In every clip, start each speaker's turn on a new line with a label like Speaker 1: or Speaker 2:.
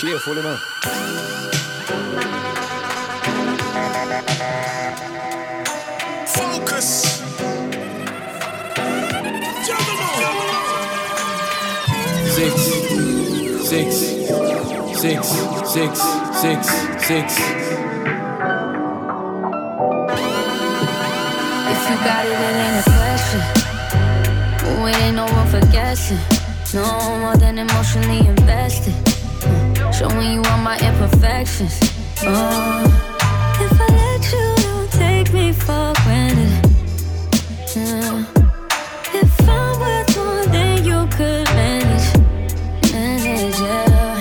Speaker 1: Clear fully now.
Speaker 2: Focus.
Speaker 1: Six, six, six, six, six, six.
Speaker 3: If you got it, it ain't a question. But we ain't no room for guessing. No more than emotionally invested. Uh, Showing you all my imperfections. Uh, if I let you, don't take me for granted. Yeah. If I'm worth more than you could manage, manage, yeah.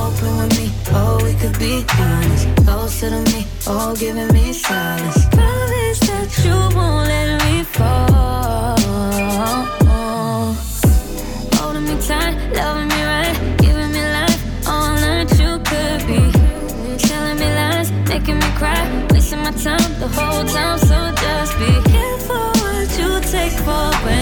Speaker 3: Open with me, oh, we could be honest. Closer to me, oh, giving me silence. Whole time. So just be careful what you take for granted.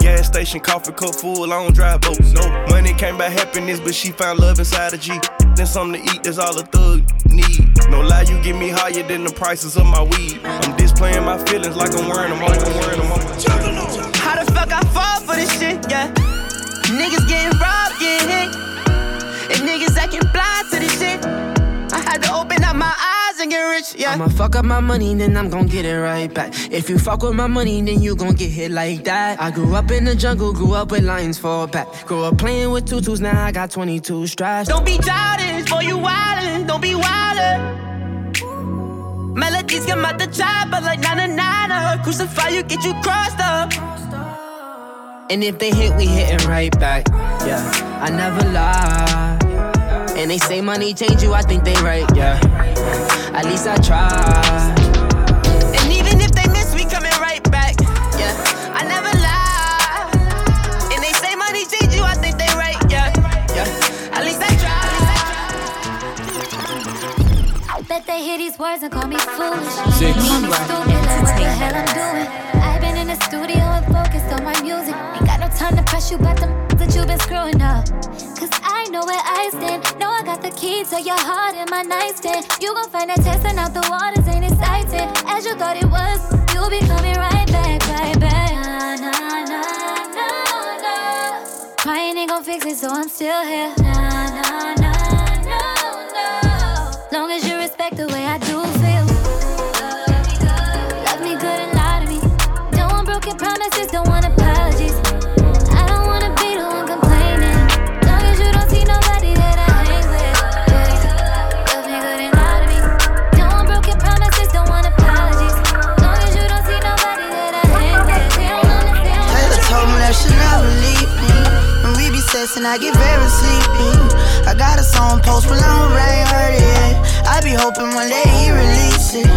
Speaker 4: Gas station, coffee cup full, I don't drive boats. No money came by happiness, but she found love inside a G. Then something to eat, that's all a thug need. No lie, you get me higher than the prices of my weed. I'm displaying my feelings like I'm wearing them on, I'm wearing them on.
Speaker 5: How the fuck I fall for this shit, yeah? Niggas getting robbed, getting hit. And niggas acting blind to this shit. I had to open up my eyes and get rich, yeah. I'ma fuck up my money, then I'm gon' get it right back. If you fuck with my money, then you gon' get hit like that. I grew up in the jungle, grew up with lions for a pack. Grew up playing with tutus, now I got 22 straps. Don't be childish, boy, you wildin'. Don't be wildin'. Melodies come out the chopper like na na na na. Crucify you, get you crossed up. And if they hit, we hitting right back. Yeah, I never lie. And they say money change you, I think they right. Yeah, at least I try. And even if they miss, we coming right back. Yeah, I never lie. And they say money change you, I think they right. Yeah, yeah, at least I try.
Speaker 3: Bet they hear these words and call me foolish.
Speaker 1: Six.
Speaker 3: Call me stupid, like what the hell I'm doing. I've been in the studio and focused on my music. Time to press you about them that you've been screwing up. Cause I know where I stand. Know I got the key to your heart in my nightstand. You gon' find that testing out the waters ain't exciting. As you thought it was, you'll be coming right back, right back. Nah, nah, nah, nah, nah. Crying ain't gon' fix it, so I'm still here. Nah, nah, nah, no, no. Long as you respect the way I do And I
Speaker 6: get very sleepy. I got a song post, but I don't rain heard it. I be hoping one day he release it.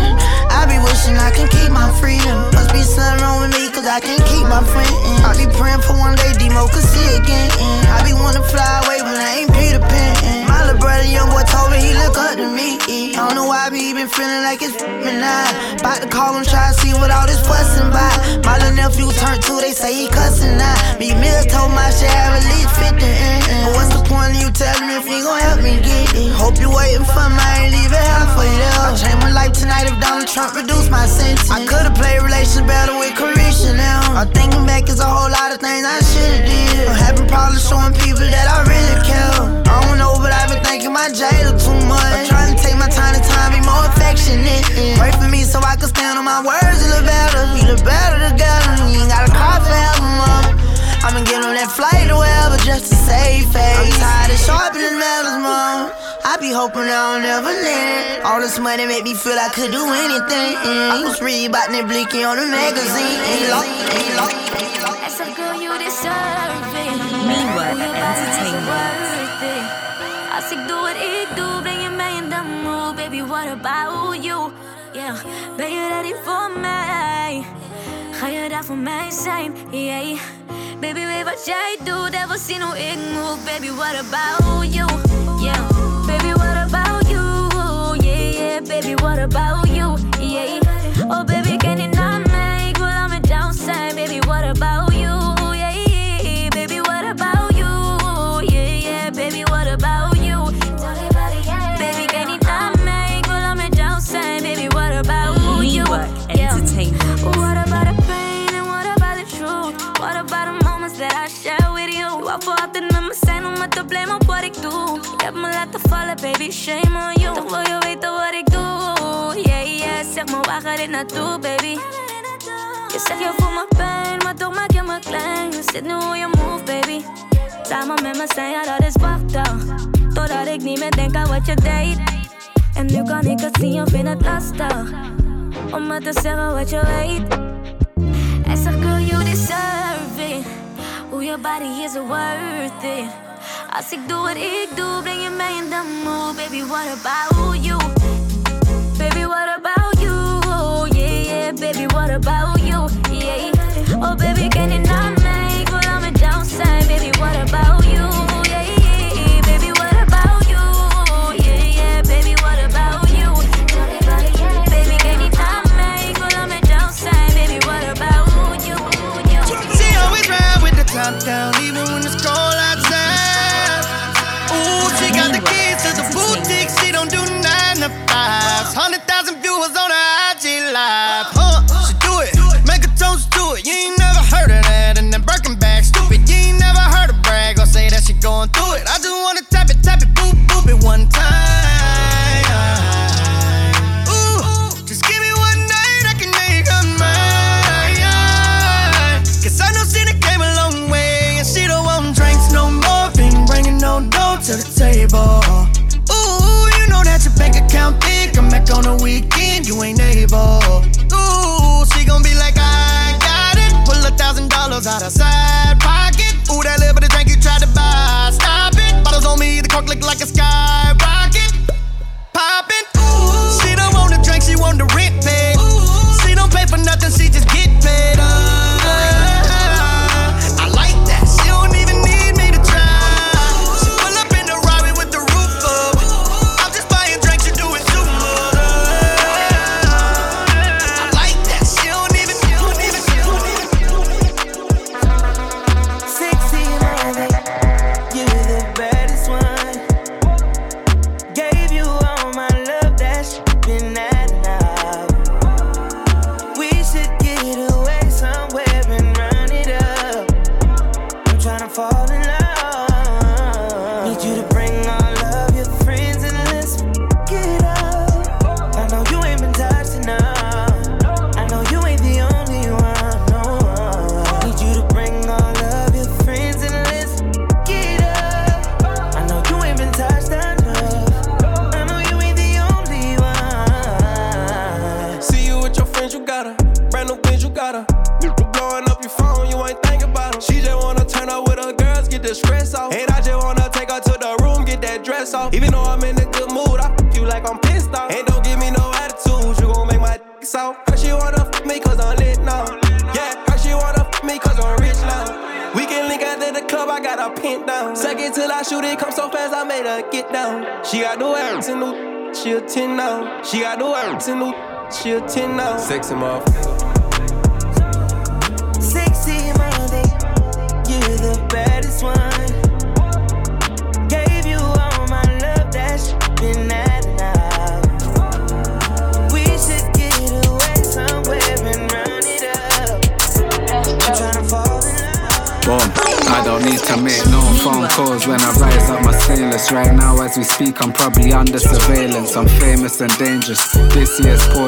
Speaker 6: I be wishing I can keep my freedom. Must be something wrong with me, cause I can't keep my friend. I be praying for one day Demo could see again. I be wanna fly away, but I ain't Peter Pan. Brother, young boy, told me he look up to me. I don't know why I be been feeling like it's midnight. About to call him, try to see what all this fussing by. My little nephew turned two, they say he cussing now. Me, Mill told my shit have at least 50. But what's the point of you telling me if you gon' help me get it? Hope you waiting for my ain't leaving for you. I change my life tonight if Donald Trump reduced my sentence. I could've played relations better with Carisha now. I'm thinking back, it's a whole lot of things I should've did. I'm having problems showing people that I really care. I don't know, but I've been thinking my jailer too much. I'm trying to take my time to time, be more affectionate. Pray for me so I can stand on my words a little better. We look better together. You ain't gotta cry forever, mom. Been getting on that flight or wherever just to save face. I'm tired of sharpening metals, mom. I be hoping I don't ever land. All this money make me feel I could do anything. I was reading about that Blicky on the magazine. Ain't locked, ain't locked.
Speaker 3: As a girl, you deserve it.
Speaker 7: Meanwhile,
Speaker 3: Hoe je body is
Speaker 7: entertainment.
Speaker 3: worth it. Als ik doe wat ik doe, breng je mij in de mood. Baby, what about you? Yeah. Ready voor mij? Ga je daar voor mij zijn? Yeah. Baby, weet wat jij doet en we zien hoe ik move. Baby, what about you? Yeah. Baby, what about you? Yeah, yeah. Baby, what about you? Yeah. Oh, baby, baby, shame on you. Wil je weten wat ik doe? Yeah, yeah, zeg me waar gaat dit naartoe, baby? Je zegt je voelt me pijn, maar toch maak je me klein. Je zit nu hoe je move, baby. Samen met me zijn, ja dat is wachten. Totdat ik niet meer denk aan wat je deed. En nu kan het zien, je vindt het lastig. Om me te zeggen wat je weet. I said, girl, you deserve it. Hoe je body is worth it. Als ik doe wat ik doe, breng je mij in de mood. Baby, what about you? Baby, what about you? Oh yeah, yeah, baby, what about you?
Speaker 8: going through it.
Speaker 9: I just wanna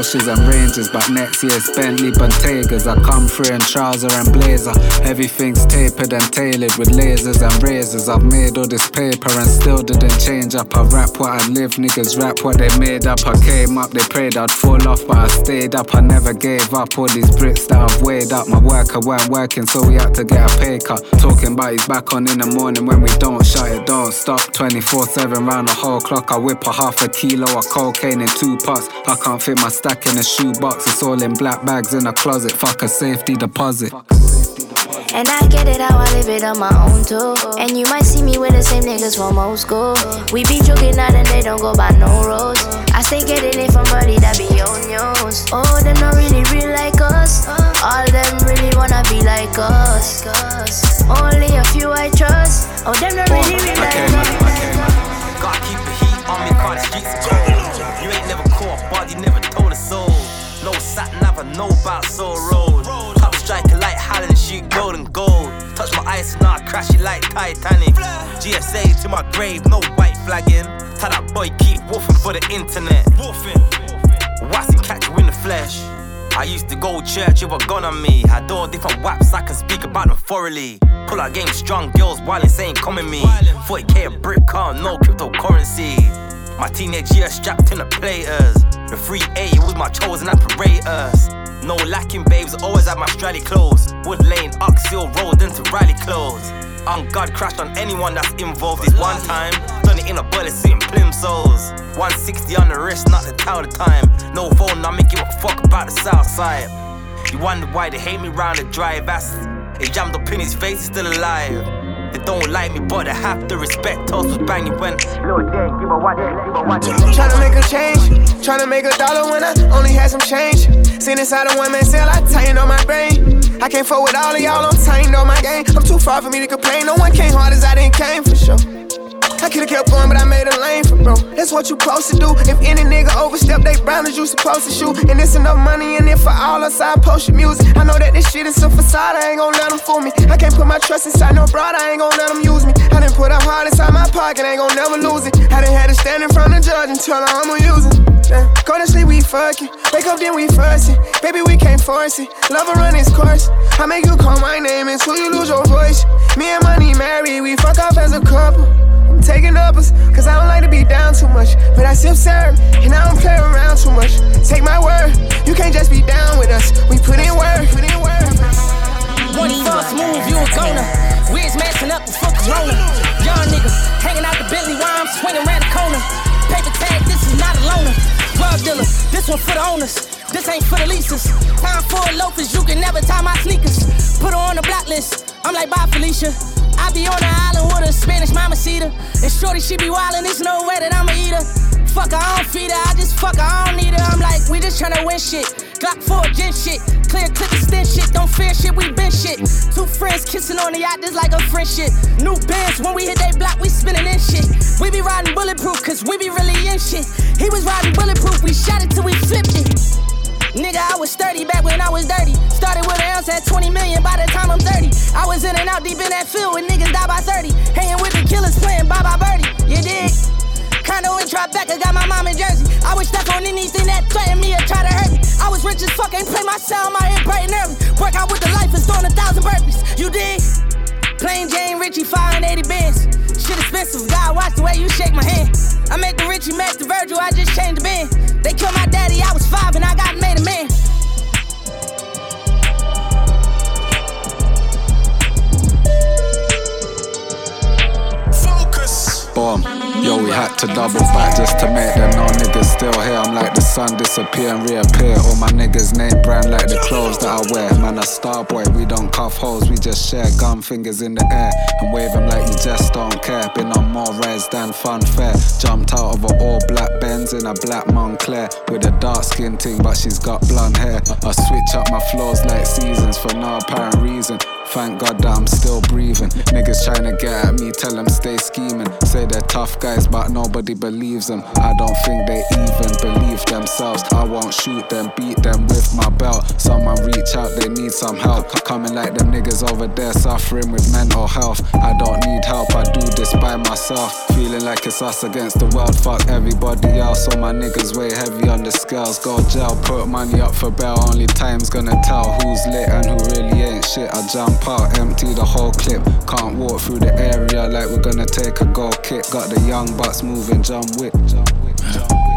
Speaker 10: Porsches and Rangers, but next year's Bentley Bentaygas. I come through in trouser and blazer. Everything's tapered and tailored with lasers and razors. I've made all this paper and still didn't change up. I rap what I live, niggas rap what they made up. I came up, they prayed I'd fall off, but I stayed up. I never gave up. All these bricks that I've weighed up, my worker weren't working, so we had to get a pay cut. Talking about he's back on in the morning when we don't shut it, don't stop. 24 7 round the whole clock. I whip a half a kilo of cocaine in two pots. I can't fit my stack in a shoebox. It's all in black bags in a closet. Fuck a safety deposit.
Speaker 11: And I get it how I live it on my own too. And you might see me with the same niggas from old school. We be joking out and they don't go by no rules. I stay getting it from buddy that be on news. Oh, them not really real like us. All them really wanna be like us. Only a few I trust. Oh, them not really real like us.
Speaker 12: Gotta keep the heat on me, cause the streets sat never know about soul road. Top striker like Holland, shoot golden gold. Touch my ice and I crash it like Titanic. GSA to my grave, no white flagging. Tell that boy keep wolfing for the internet. Watson catch you in the flesh. I used to go church with a gun on me. Had all different waps, I can speak about them thoroughly. Pull out game strong, girls wildin' ain't coming me. 40k a brick car, no cryptocurrency. My teenage years strapped in the platers. The 380 was my chosen apparatus. No lacking babes, always had my strally clothes. Wood Lane, Oxhill rolled into Riley clothes. On God crashed on anyone that's involved this one time. Done it in a bullet suit and plimsolls. 160 on the wrist, not the towel the time. No phone, make give a fuck about the south side. You wonder why they hate me round the drive. That's it jammed up in his face, still alive. They don't like me, but they have to respect us. Was banging when Lil J, give a what, give a what.
Speaker 13: Tryna make a change, tryna make a dollar when I only had some change. Seen inside a one man cell, I tightened on my brain. I can't fuck with all of y'all, I'm tightened on my game. I'm too far for me to complain, no one came hard as I didn't came for sure. I could've kept going, but I made a lane for bro. That's what you supposed to do. If any nigga overstep they boundaries, you supposed to shoot. And it's enough money in it for all us. I post your music. I know that this shit is a facade. I ain't gon' let them fool me. I can't put my trust inside no broad. I ain't gon' let them use me. I done put up hard inside my pocket. Ain't gon' never lose it. I done had to stand in front of the judge and tell her I'ma use it. Yeah. Go to sleep, we fucking. Wake up, then we fussing. Baby, we can't force it. Love will run its course. I make you call my name until you lose your voice. Me and money married, we fuck off as a couple. Taking uppers, cause I don't like to be down too much. But I sip syrup, and I don't play around too much. Take my word, you can't just be down with us. We put in work, put in work.
Speaker 14: One false move, you a. Wiz messing up the fuck Rona. Young nigga, hanging out the Bentley while I'm swinging around the corner. Paper tag, this is not a loner. Drug dealer, this one for the owners. This ain't for the leases. Time for loafers, you can never tie my sneakers. Put her on the block list. I'm like, bye, Felicia. I be on the island with a Spanish mama cedar. And shorty, she be wildin', there's no way that I'ma eat her. Fuck I don't feed her, I just fuck I don't need her. I'm like, we just tryna win shit. Glock 4 gen shit. Clear clip extend shit, don't fear shit, we been shit. Two friends kissing on the yacht, this like a friendship. New bands, when we hit they block, we spinning in shit. We be riding bulletproof, cause we be really in shit. He was riding bulletproof, we shot it till we flipped it. Nigga, I was 30 back when I was dirty. Started with an ounce at 20 million by the time I'm 30. I was in and out deep in that field when niggas die by 30. Hanging with the killers playing bye bye birdie. You dig? Condo in Tribeca, got my mom in Jersey. I was stuck on anything that threatened me or try to hurt me. I was rich as fuck, ain't play my sound, my head bright and early. Work out with the life is doing a thousand burpees. You dig? Plain Jane Richie, 580 bands. Shit expensive, God watch the way you shake my hand. I make the Richie match the Virgil, I just changed the band. They killed my daddy, I was five and I got made a man.
Speaker 10: Boom. Yo, we had to double back just to make them know niggas still here. I'm like the sun disappear and reappear. All my niggas name brand like the clothes that I wear. Man, a star boy, we don't cuff hoes, we just share gun fingers in the air and wave them like you just don't care. Been on more rides than fun fair. Jumped out of a all black Benz in a black Moncler with a dark skin thing, but she's got blonde hair. I switch up my floors like seasons for no apparent reason. Thank God that I'm still breathing. Niggas trying to get at me, tell them stay scheming. Say they're tough guys, but nobody believes them. I don't think they even believe themselves. I won't shoot them, beat them with my belt. Someone reach out, they need some help. Coming like them niggas over there suffering with mental health. I don't need help, I do this by myself. Feeling like it's us against the world, fuck everybody else. All my niggas weigh heavy on the scales. Go jail, put money up for bail. Only time's gonna tell who's lit and who really ain't shit. I jump empty the whole clip. Can't walk through the area like we're gonna take a goal kick. Got the young bucks moving, jump Wick.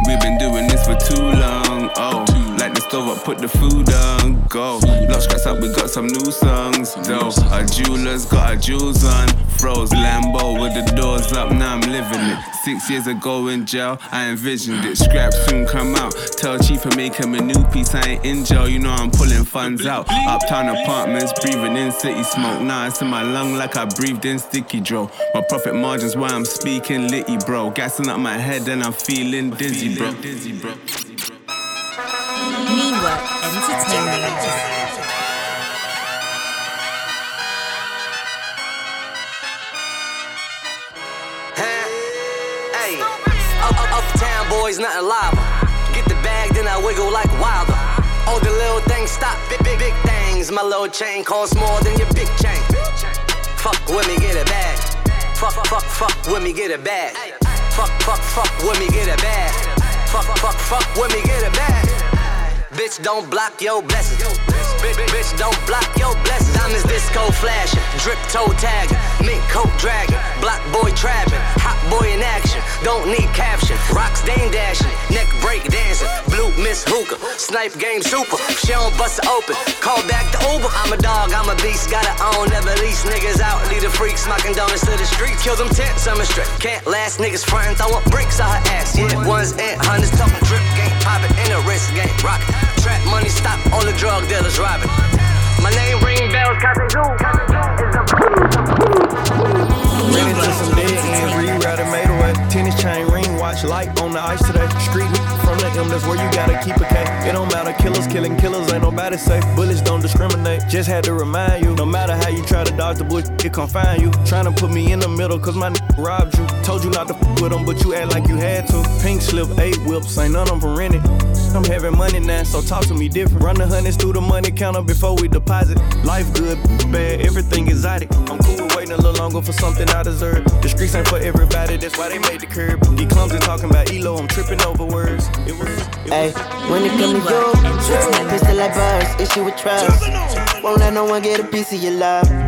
Speaker 15: We've been doing this for too long. Oh, like the stove up, put the food on. Go. Lost stress up, we got some new songs. Though our jewelers got our jewels on. Froze Lambo with the doors up, now I'm living it. Six years ago in jail, I envisioned it. Scrap soon come out. Tell Chief to make him a new piece. I ain't in jail, you know I'm pulling funds out. Uptown apartments, breathing in city smoke. Now it's in my lung like I breathed in sticky dro. My profit margins why I'm speaking litty, bro. Gassing up my head and I'm feeling dizzy, bro. Dizzy, bro.
Speaker 16: Entertainment.
Speaker 17: Uptown boys, nothing lava. Get the bag, then I wiggle like wilder. All the little things stop, big, big, big things. My little chain costs more than your big chain. Fuck with me, get a bag. Fuck, fuck, fuck with me, get a bag. Fuck, fuck, fuck with me, get a bag. Fuck, fuck, fuck with me, get a bag. Bitch, don't block your blessings. Bitch, bitch, don't block your blessings. Diamonds disco flashing, drip toe tagging, mink coat dragging, block boy trapping, hot boy in action. Don't need caption. Rocks dame dashing, neck break dancing, blue miss hookah, snipe game super. She don't bust open. Call back the Uber. I'm a dog, I'm a beast, gotta own, never lease niggas out. Lead the freak, smocking donuts to the streets. Kill them tents, I'm a strip. Can't last niggas frontin', throwing bricks on her ass. Yeah, ones and hundreds talking drip game, poppin' in a wrist game, rockin'. Trap money stop, all the drug dealers robbing. My name ring bells, Kazu.
Speaker 7: Ran into some dead ends, rerouted, made away. Tennis chain, ring watch, light on the ice today. Street from the M, that's where you gotta keep a K. It don't matter, killers killing killers, ain't nobody safe. Bullets don't discriminate. Just had to remind you, no matter how you try to dodge the bush, it confine you. Trying to put me in the middle, cause my n- robbed you. Told you not to f with them, but you act like you had to. Pink slip, eight whips, ain't none of them rented. I'm having money now, so talk to me different. Run the hundreds through the money counter before we deposit. Life good, bad, everything exotic. I'm waiting a little longer for something I deserve. The streets ain't for everybody, that's why they made the curb. He clumsy talking about Elo, I'm tripping over words. It was.
Speaker 18: Hey, when it come to you, pistol like birds, issue with trust. Won't let no one get a piece of your love.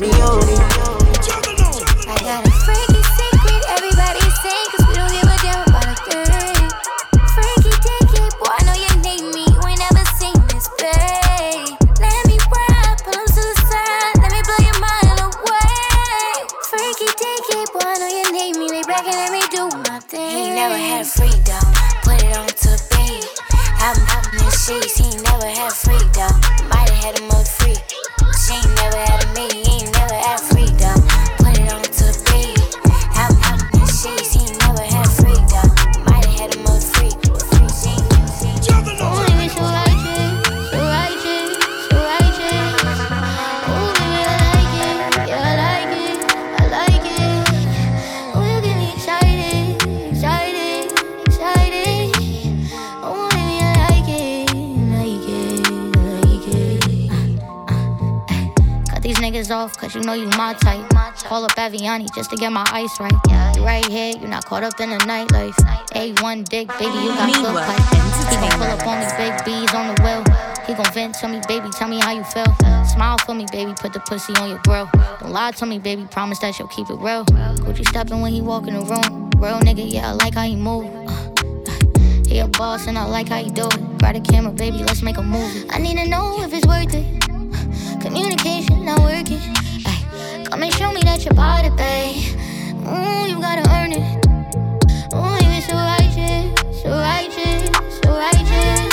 Speaker 19: me only.
Speaker 3: I got a freaky secret, everybody sing, cause we don't give a damn about a thing. Freaky dicky, boy, I know you need me, you ain't never seen this, babe. Let me ride, pull 'em to the side, let me blow your mind away. Freaky dicky, boy, I know you need me, lay back and let me do my thing. He never had freedom, put it on to beat. I'm up in the sheets, know you my type. Call up Aviani just to get my ice right. You right here, you not caught up in the nightlife. A1 dick, baby, you got good pipe. He gon' pull up on me, big B's on the wheel. He gon' vent to me, baby, tell me how you feel. Smile for me, baby, put the pussy on your grill. Don't lie to me, baby, promise that you'll keep it real. Gucci stepping when he walk in the room. Real nigga, yeah, I like how he move. He a boss and I like how he do it. Grab the camera, baby, let's make a movie. I need to know if it's worth it. Communication not working. Come and show me that you're about it, babe. Ooh, you gotta earn it. Ooh, you so righteous, so righteous, so righteous.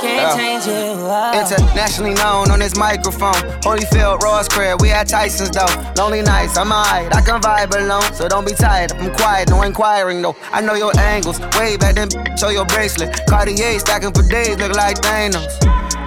Speaker 20: Can't change. Oh.
Speaker 21: Internationally known on this microphone. Holyfield, Ross Crab, we at Tyson's though. Lonely nights, I'm alright. I can vibe alone, so don't be tired. I'm quiet, no inquiring though. I know your angles. Way back then, show your bracelet. Cartier stacking for days, look like Thanos.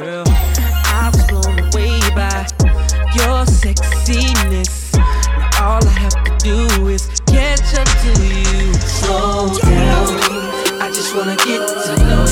Speaker 22: girl. I was blown away by your sexiness. Now all I have to do is catch up to you. Slow down, I just wanna get to know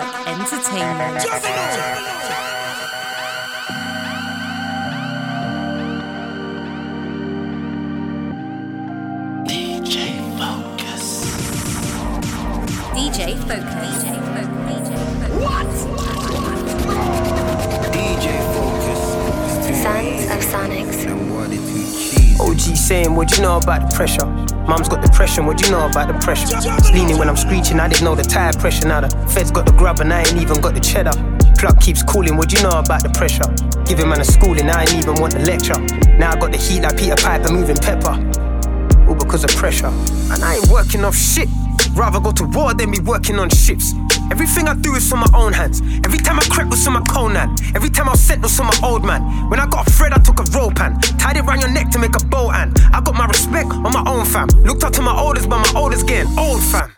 Speaker 7: Network Entertainment.
Speaker 23: DJ Fokus. DJ Fokus.
Speaker 24: DJ Fokus. What?
Speaker 7: DJ Fokus.
Speaker 25: Sons of Sonics.
Speaker 26: OG saying what you know about the pressure. Mom's got depression, what you know about the pressure? It's leaning when I'm screeching, I didn't know the tire pressure. Now the feds got the grub and I ain't even got the cheddar. Plug keeps calling, what you know about the pressure? Giving man a schooling, I ain't even want the lecture. Now I got the heat like Peter Piper moving pepper. All because of pressure. And I ain't working off shit. Rather go to war than be working on ships. Everything I do is from my own hands. Every time I crept was from my Conan. Every time I was sent was from my old man. When I got a thread, I took a rope and tied it round your neck to make a bow and I got my respect on my own fam. Looked up to my oldest, but my oldest getting old fam.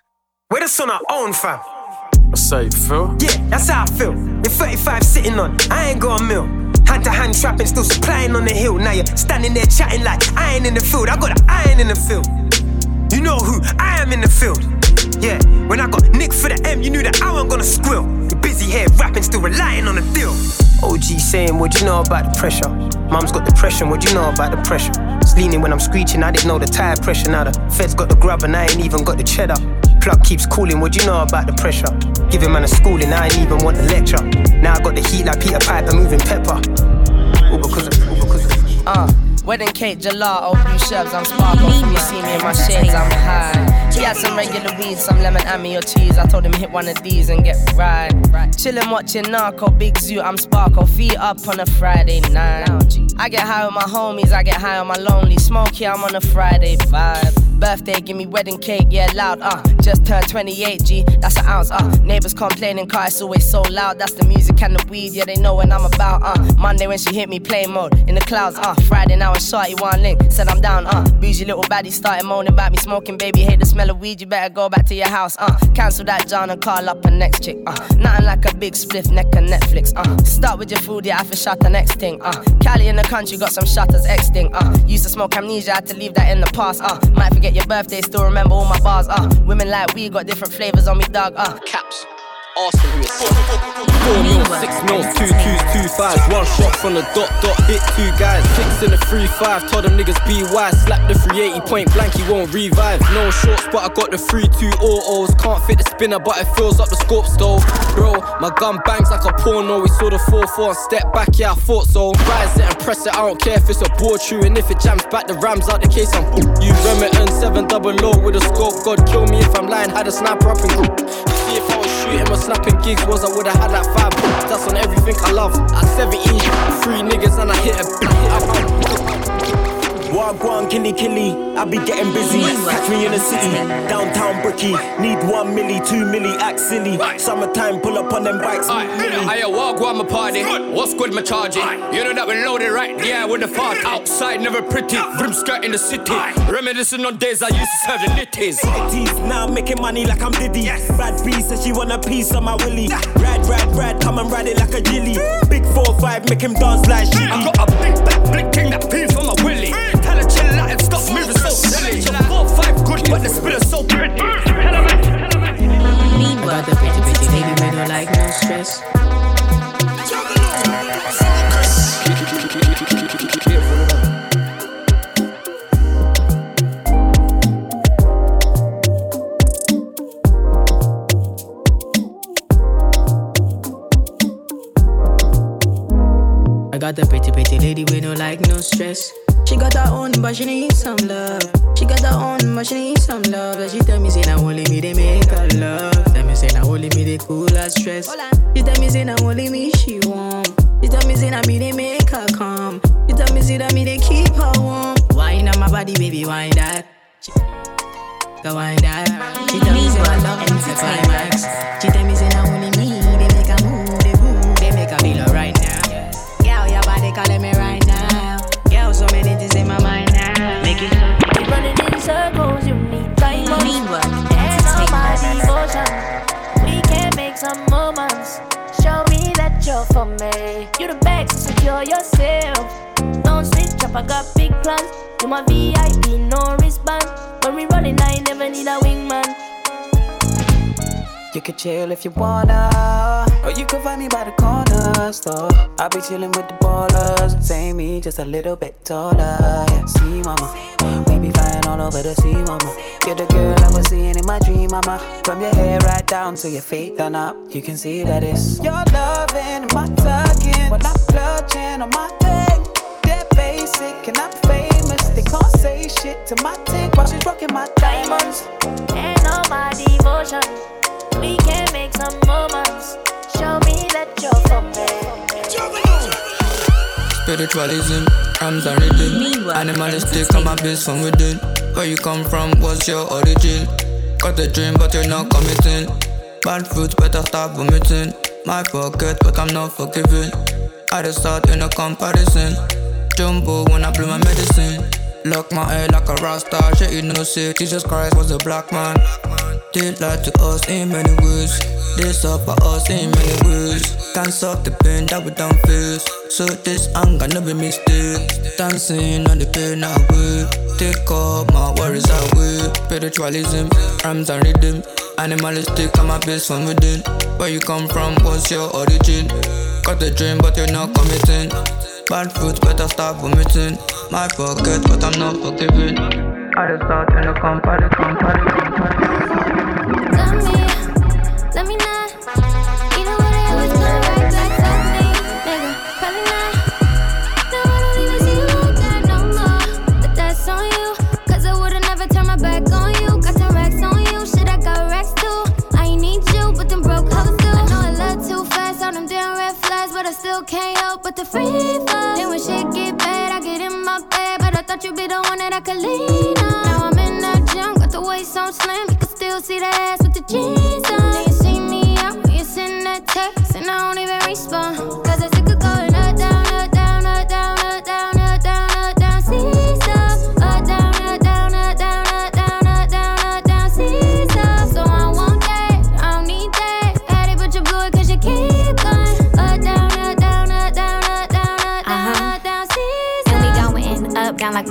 Speaker 26: We're the son our own fam.
Speaker 1: That's how you feel?
Speaker 26: Yeah, that's how I feel. You're 35 sitting on, I ain't got a mill. Hand to hand trapping, still supplying on the hill. Now you're standing there chatting like I ain't in the field. I got an iron in the field. You know who I am in the field. Yeah, when I got Nick for the M, you knew that I wasn't gonna squill. Busy here rapping, still relying on the deal. OG saying, What you know about the pressure? Mom's got depression, what you know about the pressure? It's leaning when I'm screeching, I didn't know the tire pressure. Now the feds got the grub and I ain't even got the cheddar. Plug keeps calling, what you know about the pressure? Giving man a schooling, I ain't even want the lecture. Now I got the heat like Peter Piper moving pepper. All because of, all because of.
Speaker 14: Uh, wedding cake, gelato, blue shelves, I'm sparkle. You see me in my shades, I'm high. He had some regular weed, some lemon ammy or cheese. I told him hit one of these and get right. Chillin' watching Narco, Big Zoo, I'm sparkle. Feet up on a Friday night. I get high with my homies, I get high on my lonely. Smoky, I'm on a Friday vibe. Birthday, give me wedding cake, yeah, loud, uh. Just turned 28, G, that's an ounce, uh. Neighbors complaining, car it's always so loud. That's the music and the weed, yeah, they know when I'm about, uh. Monday when she hit me, play mode, in the clouds, uh. Friday now it's shorty, one link, said I'm down, uh. Bougie little baddie started moaning about me smoking, baby, hate the smell of weed, you better go back to your house, uh. Cancel that John and call up a next chick, uh. Nothing like a big spliff, neck and Netflix, uh. Start with your food, yeah, I for shot the next thing, uh. Cali in the country, got some shutters, thing, uh. Used to smoke amnesia, had to leave that in the past, uh. Might forget your birthday, still remember all my bars, uh. Women like we got different flavors on me, dog, uh.
Speaker 27: Caps. Arsenal who is Four mil, six mil, two twos, two fives. One shot from the dot dot, hit two guys. Six in the three five. Told them niggas be wise. Slap the 380 point blank, he won't revive. No shorts, but I got the three two oh autos. Can't fit the spinner, but it fills up the scope stove. Bro, my gun bangs like a porno. We saw the 4 4 and step back, yeah, I thought so. Rise it and press it, I don't care if it's a bore true. And if it jams back the rams out the case, I'm you. Remington 7 double low with a scope. God kill me if I'm lying. Had a sniper up in group. You shooting my snapping gigs was I would've had five books. That's on everything I love. At 17, three niggas and I hit a. I hit a
Speaker 12: Wagwan, killy killy, I be getting busy. Catch me in the city, downtown Bricky. Need one milli, two milli, act silly. Summertime, pull up on them bikes.
Speaker 1: I walk on my party. What's good, my charging? You know that we loaded right, yeah, with the fart. Outside, never pretty. Brim skirt in the city. Reminiscing on days I used to serve the litties.
Speaker 12: Litties, now I'm making money like I'm Diddy. Brad B says she want a piece of my willy. Rad, rad, rad, come and ride it like a jilly. Big 4-5, make him dance like shit.
Speaker 1: I got a big back blinking that piece for my willy. And moving so silly. Four, five good, but the spiller's so pretty. Her,
Speaker 22: got the pretty, pretty lady with no like, no stress. I got the pretty, pretty lady with no like, no stress. She got her own, but she need some love. She got her own, but she need some love. And she tell me, say, now only me, they make her love. Tell me, say, now only me, they cool her stress. She tell me, say, now only me, she warm. She tell me, say, now me, they make her calm. She tell me, say, that me, they keep her warm. Wine on my body, baby, wine that. Go wine that. She tell me, say, my love is a climax. She tell me, say, now only me, they make her move, they move, they make her feel alright now. Girl, your body calling me right
Speaker 25: some moments. Show me that you're for me. You the best, secure yourself. Don't switch up, I got big plans. You my VIP, no wristband. When we rolling, I never need a wingman.
Speaker 28: You could chill if you wanna, or you could find me by the corner store. I'll be chillin' with the ballers, same me, just a little bit taller. See, mama,
Speaker 22: be flying all over the sea, mama. You're the girl I was seeing in my dream, mama. From your hair right down to your feet done up, you can see that it's your loving and my tugging. When I'm clutching on my thing, they're basic and I'm famous. They can't say shit to my tick while she's rocking my diamonds.
Speaker 29: And all my devotion, we can make some moments. Show me that you're for me.
Speaker 1: Spiritualism, rhymes and rhythm. Animalistic, I'm a beast from within. Where you come from, what's your origin? Got a dream, but you're not committing. Bad fruits, better start vomiting. My pocket, but I'm not forgiving. I just start in a comparison. Jumbo when I blew my medicine. Lock my head like a rasta. Shit, you know, say Jesus Christ was a black man. They lied to us in many ways. They suffer us in many ways. Can't stop the pain that we don't face. So this anger never mistake. Dancing on the pain away. Take all my worries away. Spiritualism, rhymes and rhythm. Animalistic, I'm a base from within. Where you come from, what's your origin? Got a dream, but you're not committing. Bad fruits, better start vomiting. My pocket, but I'm not forgiving. I just start in the company, company, company.
Speaker 30: I could lean on. Now I'm in that gym, got the waist on slim, you see the ass with the jeans on. Then you see me out when you send that text, and I don't even respond.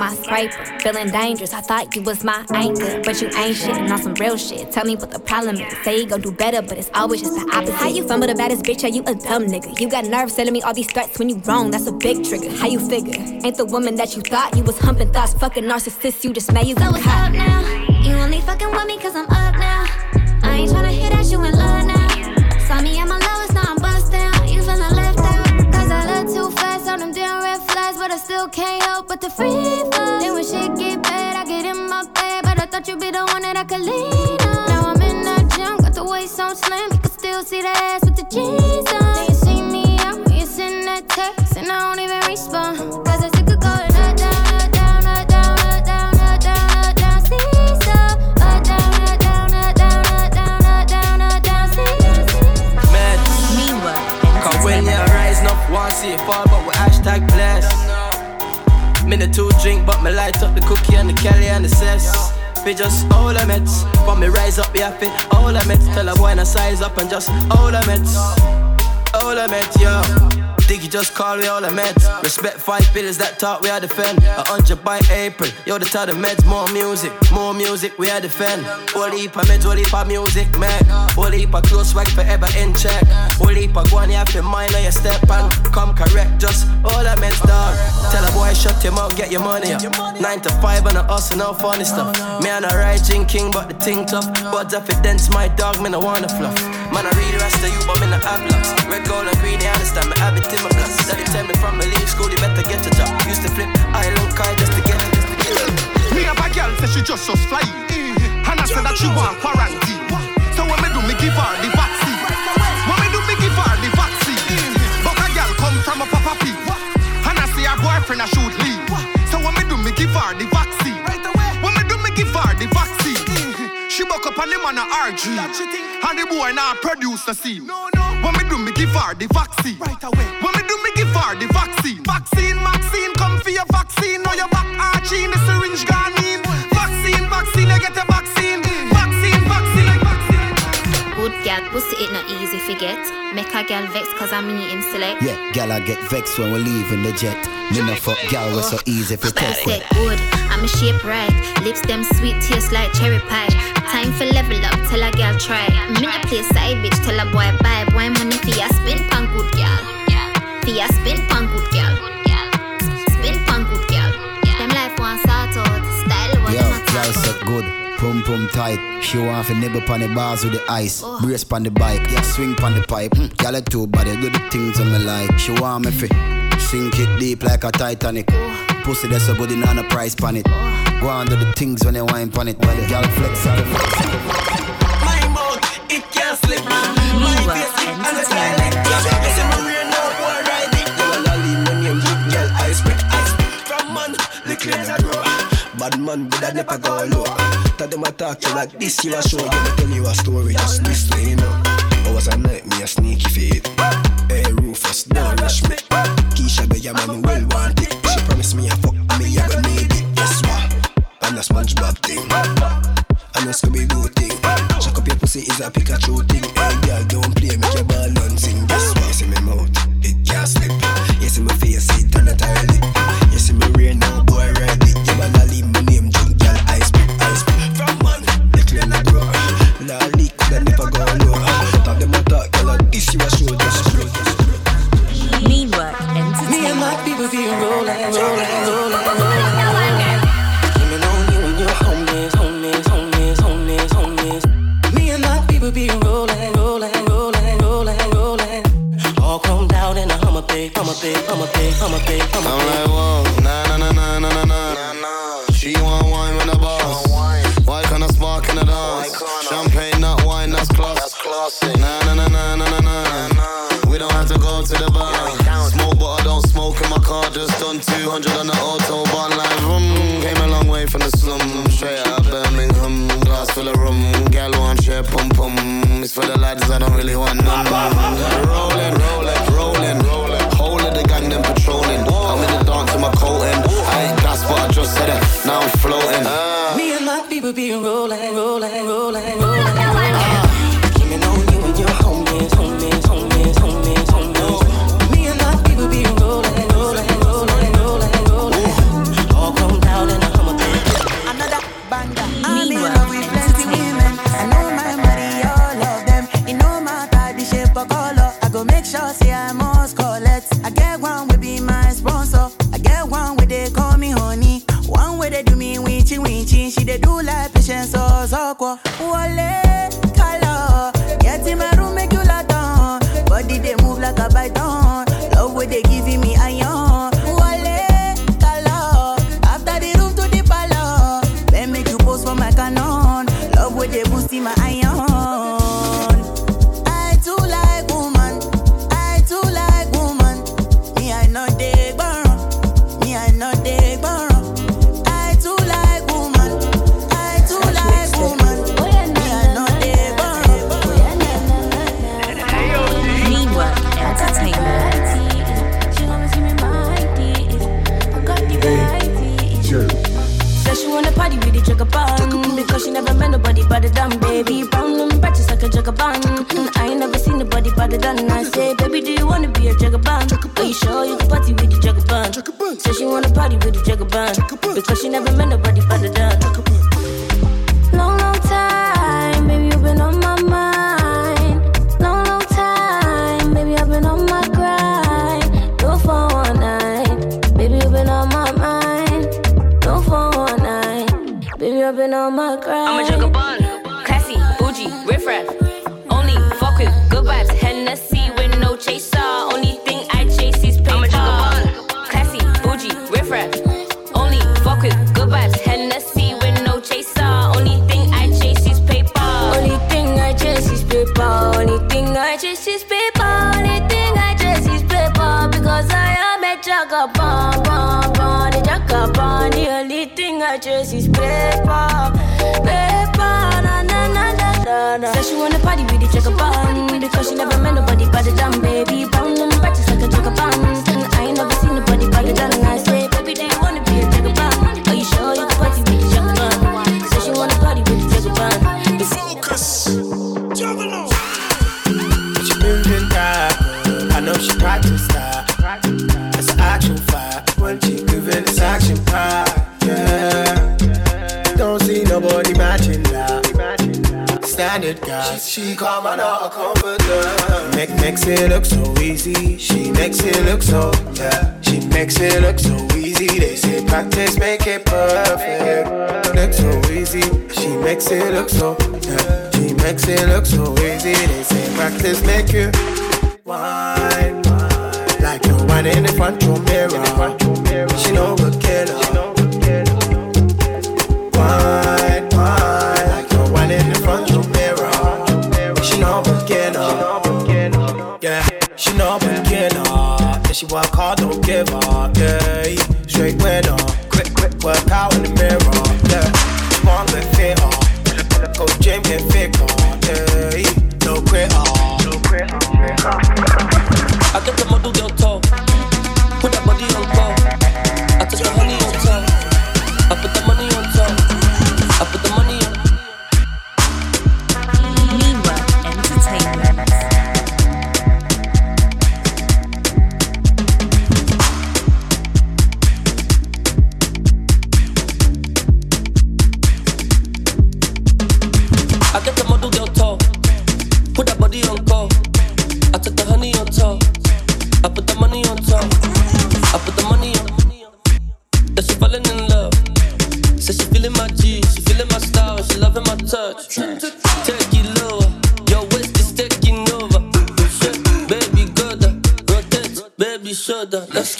Speaker 31: My scraper. Feeling dangerous, I thought you was my anchor. But you ain't shit, and on some real shit. Tell me what the problem is. Say you gon' do better, but it's always just the opposite. How you fumble the baddest bitch? Are you a dumb nigga? You got nerves telling me all these threats when you wrong. That's a big trigger. How you figure? Ain't the woman that you thought you was humping thoughts. Fucking narcissist, you just made you
Speaker 30: So
Speaker 31: got
Speaker 30: up now? You only fucking with me 'cause I'm up now. I ain't tryna hear that you in love now. Saw me at my still can't help but the free fall. Then when shit get bad, I get in my bed, but I thought you'd be the one that I could lean on. Now I'm in the gym, got the waist on slim, you can still see the ass with the jeans on. Then you see me out when you send that text, and I don't even respond. 'Cause it's sick of going up, down, up, down, up, down, up, down, up, down, up, down, seesaw. Up, down, up, down, up, down, up, down, up, down, up, down, seesaw.
Speaker 9: Mad. Cause when you rise up, want see it fall, but with hashtag bless. The two drink, but me light up the cookie and the Kelly and the cess. We just all the meds. For me rise up, yeah, fit all the meds. Tell a boy to size up and just all the meds. All the meds, yo. Diggy just call we all the meds. Respect five pillars that talk we are defend. A hundred by April. Yo, the tell the meds more music, more music we are defend. All heap of meds, all heap of music, man. All heap of close swag forever in check. All heap of one you have to mind on your step and come correct. Just all the meds dog. Tell a boy shut him up, get your money up. Nine to five and a hustle, no funny stuff. Me and a raging king, but the thing tough. But evidence, my dog, me I wanna fluff. Man, I read the rest of you, but me no have locks. Red, gold, and green, you understand me, have it in my plus. Daddy tell me from me leave school, you better get a job. Used to flip island car just to get it, just to get it.
Speaker 32: Me have a girl say she just just fly. And I said that she want quarantine. So when me do me give her the vaccine. When me do me give her the vaccine. But a girl come from a papa pee. And I see her boyfriend a shoot leave. So when me do me give her the vaccine. When me do me give her the vaccine. She buck up on him on a RG. And the boy now produce the scene. When me do me give her the vaccine. Right away. When me do me give her the vaccine. Vaccine, vaccine, come for your vaccine. Now your back arching, the syringe gone in. Vaccine, vaccine, you get a vaccine. Vaccine, vaccine, vaccine.
Speaker 31: Good gal, pussy it not easy forget. Make a gal vex cause I'm eating select.
Speaker 21: Yeah, gal, I get vexed when we leaving the jet. Me no fuck gal, was so easy if you test
Speaker 31: Set
Speaker 21: it.
Speaker 31: good, I'm a shape right. Lips them sweet, taste like cherry pie. Time for level up, tell a gal try. Me no play side bitch, tell a boy bye. Boy money for ya spin pan good gal. For ya spin pan good gal. Spin pan good gal. Them life want sort out, style
Speaker 33: Girl set good, pum pum tight. She want to nibble on the bars with the ice. Brace on the bike, yeah, swing on the pipe. Mm, girl, it too body, do the things on me like. She want me fi sink it deep like a Titanic. Pussy that's so good, in on a price pan it. Go on do the things when you wine pan it. When the girl flex on it.
Speaker 34: My mouth, it can't slip. My face, and it's like You see me wear no boy ride it. You a lolly money and big girl ice pick, ice pick. From man, the cleans are grow. Bad man, but I never go low. Tell them I talk to you like this, you a show. Let me tell you a story, just listen, you know. I was a night, me a sneaky feet. Hey, Rufus, don't rush me. Keisha, be your man, well want a SpongeBob thing. I'm a Scooby Doo thing. Chuck up your pussy is a Pikachu thing.
Speaker 25: Night, I've been on my grind.
Speaker 35: I'm a jugger bun Classy, bougie, riff raff. Only fuck with good vibes. Hennessy with no chaser. Only thing I chase is paper I'm a jugger bun Classy, bougie, riff raff. Only fuck with good vibes. Hennessy with no chaser. Only thing I chase is paper.
Speaker 25: Only thing I chase is paper. Only thing I chase is paper. Only thing I chase is paper. Because I am a jagabon, bon, only thing I chase is paper. Paper, na na na na na na.
Speaker 35: Said she wanna party with the jugger bun Because she never met nobody but the dumb baby Brown and practice like a jugger bun I ain't never seen nobody but the done I say, baby, do you wanna be a jugger bun? Are you sure you can party with the jugger bun? Said she wanna party with the jugger bun
Speaker 34: Fokus. Juggalo.
Speaker 26: She moving that. I know she practiced that. It's an action fact. When she giving this action pack, yeah. Don't see nobody matching that. It's
Speaker 7: standard guys. She, she come and not confident. Make makes it look so easy. She makes it look so yeah. She makes it look so easy. They say practice make it perfect. Look so easy. She makes it look so yeah. She makes it look so easy. They say practice make you wine, like you're in the front room mirror. She know work hard, don't give up. Yeah, straight winner. Quick, quick work out in the mirror.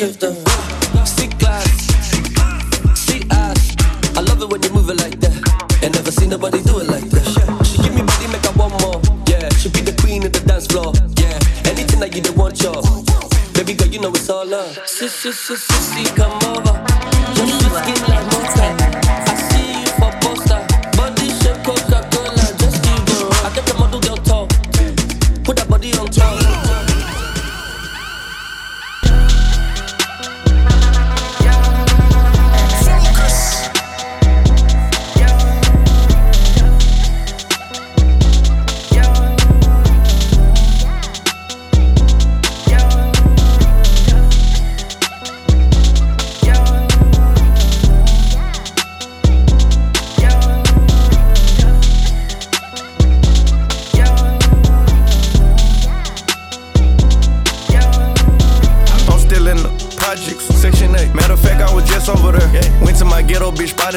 Speaker 36: Give them stick glass, see ass. I love it when you move it like that. And never seen nobody do it like that. She give me body, make I want more. Yeah, she be the queen of the dance floor. Yeah, anything that you don't want, y'all. Baby girl, you know it's all love. Sis, sis, sis, sissy, come over. Just skin like mocha.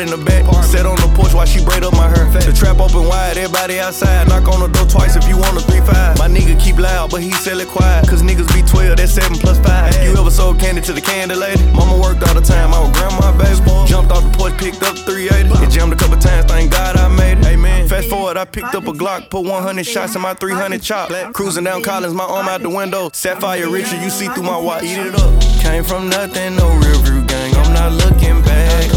Speaker 9: In the back. Sat on the porch while she braid up my hair. The trap open wide, everybody outside. Knock on the door twice if you want a 3-5. My nigga keep loud, but he sell it quiet. Cause niggas be 12, that's 7 plus 5. You ever sold candy to the candy lady? Mama worked all the time, I was grandma baby. Jumped off the porch, picked up 380. It jammed a couple times, thank God I made it. Amen. Fast forward, I picked up a Glock, put 100 shots in my 300 chop. Cruising down Collins, my arm out the window. Sapphire Richard, you see through my watch. Eat it up. Came from nothing, no real view gang. I'm not looking back.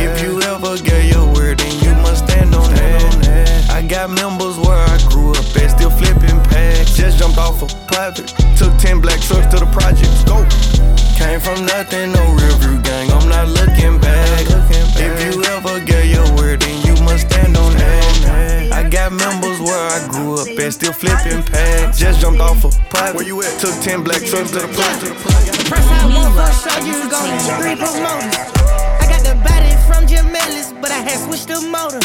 Speaker 9: If you ever get your word, then you must stand on that. I got members where I grew up at, still flipping packs. Just jumped off a private. Took 10 black trucks to the projects. Go. Came from nothing, no real view gang. I'm not looking back. If you ever get your word, then you must stand on that. I got members where I grew up at, still flipping packs. Just jumped off a private. Where you at? Took 10 black trucks to the project.
Speaker 37: Press out one for show you go three promoters. From Jim Ellis, but I had switched the motor.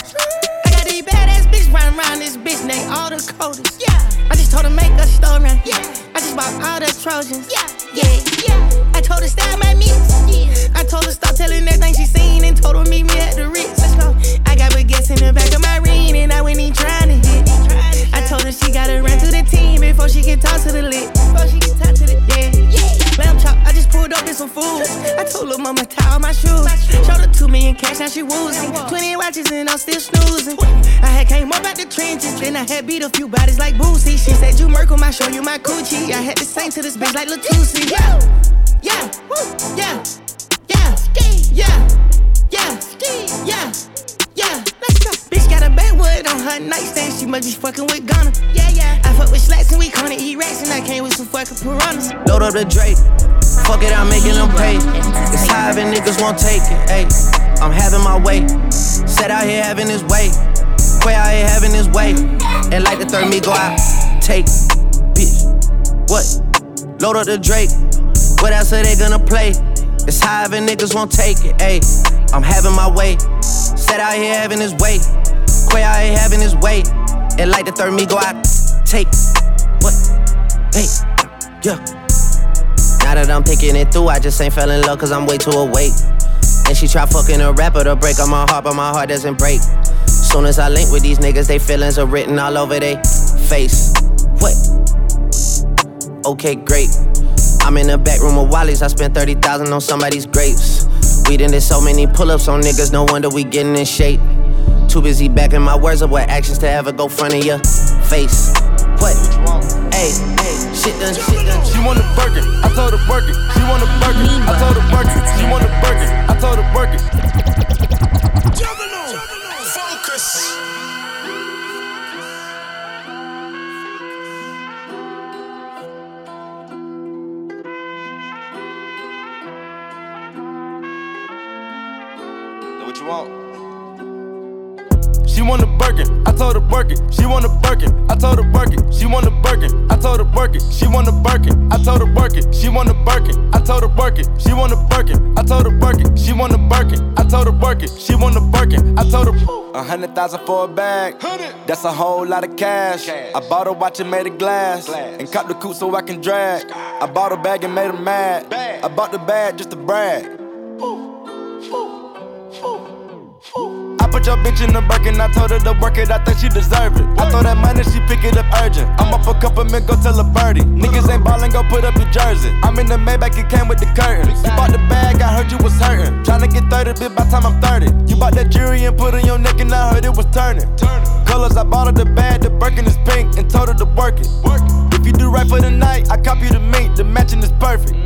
Speaker 37: I got these badass bitch riding around this bitch named all the coders. Yeah. I just told her make a story. Yeah. I just bought all the Trojans. Yeah. Yeah. Yeah. I told her style my mix. Yeah. I told her stop telling everything she seen and told her meet me at the Ritz. Let's go. I got baguettes in the back of my ring and I went in trying to hit. I told her she gotta run to the team before she can talk to the lit. Before she can talk to the yeah. yeah. Lamb chop, I just pulled up in some food. I told her mama tie all my shoes. Showed her two million cash, now she woozing. Twenty watches and I'm still snoozing. I had came up out the trenches, then I had beat a few bodies like Boosie. She said you Merkle, I show you my coochie. I had to sing to this bitch like Latusi. Yeah, yeah, yeah, yeah, yeah, yeah, yeah, yeah. Go. Bitch got a backwood on her nightstand. She must be fucking with Gunna. Yeah, yeah. I fuck with slats and we gonna eat rats and I came with some fucking piranhas.
Speaker 18: Load up the Drake. Fuck it, I'm making them pay. It's high and niggas won't take it. Ayy, I'm having my way. Set out here having his way. Quay out here having his way. And like the third me go out. Take, bitch. What? Load up the Drake. What else are they gonna play? It's and niggas won't take it. Ayy, I'm having my way. Set out here having his way. Quay out here having his way.
Speaker 38: And like the third me go out, take what? Hey, yeah. Now that I'm picking it through, I just ain't fell in love cause I'm way too awake. And she try fucking a rapper to break on my heart, but my heart doesn't break. Soon as I link with these niggas, they feelings are written all over they face. What? Okay, great. I'm in the back room of Wally's, I spent 30,000 on somebody's grapes. We done did so many pull ups on niggas, no wonder we getting in shape. Too busy backing my words up with actions to ever go front of your face. What? Hey, hey, shit done, shit done.
Speaker 39: She want a Birkin, I told her work it. She want a Birkin, I told her work it. She want a Birkin, I told her work it.
Speaker 32: Fokus.
Speaker 39: What you want? She want a Birkin, I told her work it. She want a Birkin, I told her work it. She want a Birkin, I told her work it. She want a Birkin, I told her work it. She want a Birkin, I told her work it. She want a Birkin, I told her work it. She want a Birkin, I told her work it. She want a Birkin, I told her. A hundred thousand for a bag, that's a whole lot of cash. I bought a watch and made of glass, and cut the coupe so I can drag. I bought a bag and made her mad. I bought the bag just to brag. Put your bitch in the Birkin, I told her to work it, I think she deserve it. I throw that money, she pick it up urgent. I'm up a couple men, go tell a birdie. Niggas ain't ballin', go put up your jersey. I'm in the Maybach, it came with the curtains. You bought the bag, I heard you was hurting. Tryna get 30, bitch, by time I'm 30. You bought that jewelry and put on your neck, and I heard it was turning. Colors, I bought her the bag, the Birkin is pink, and told her to work it. If you do right for the night, I copy the mate, the matching is perfect.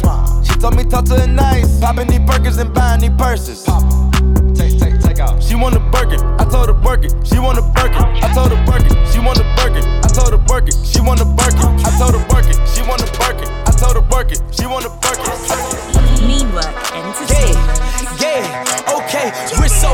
Speaker 39: She told me talk to her nice, popping these Birkins and buying these purses. Out. She want a Birkin, I told her work it. She want a Birkin, I told her work it. She want a Birkin, I told her work it. She want a Birkin, I told her work it. She want a Birkin, I told her work it. She want a Birkin.
Speaker 7: Meanwhile, entertainment.
Speaker 27: Yeah, yeah, okay. Wrist so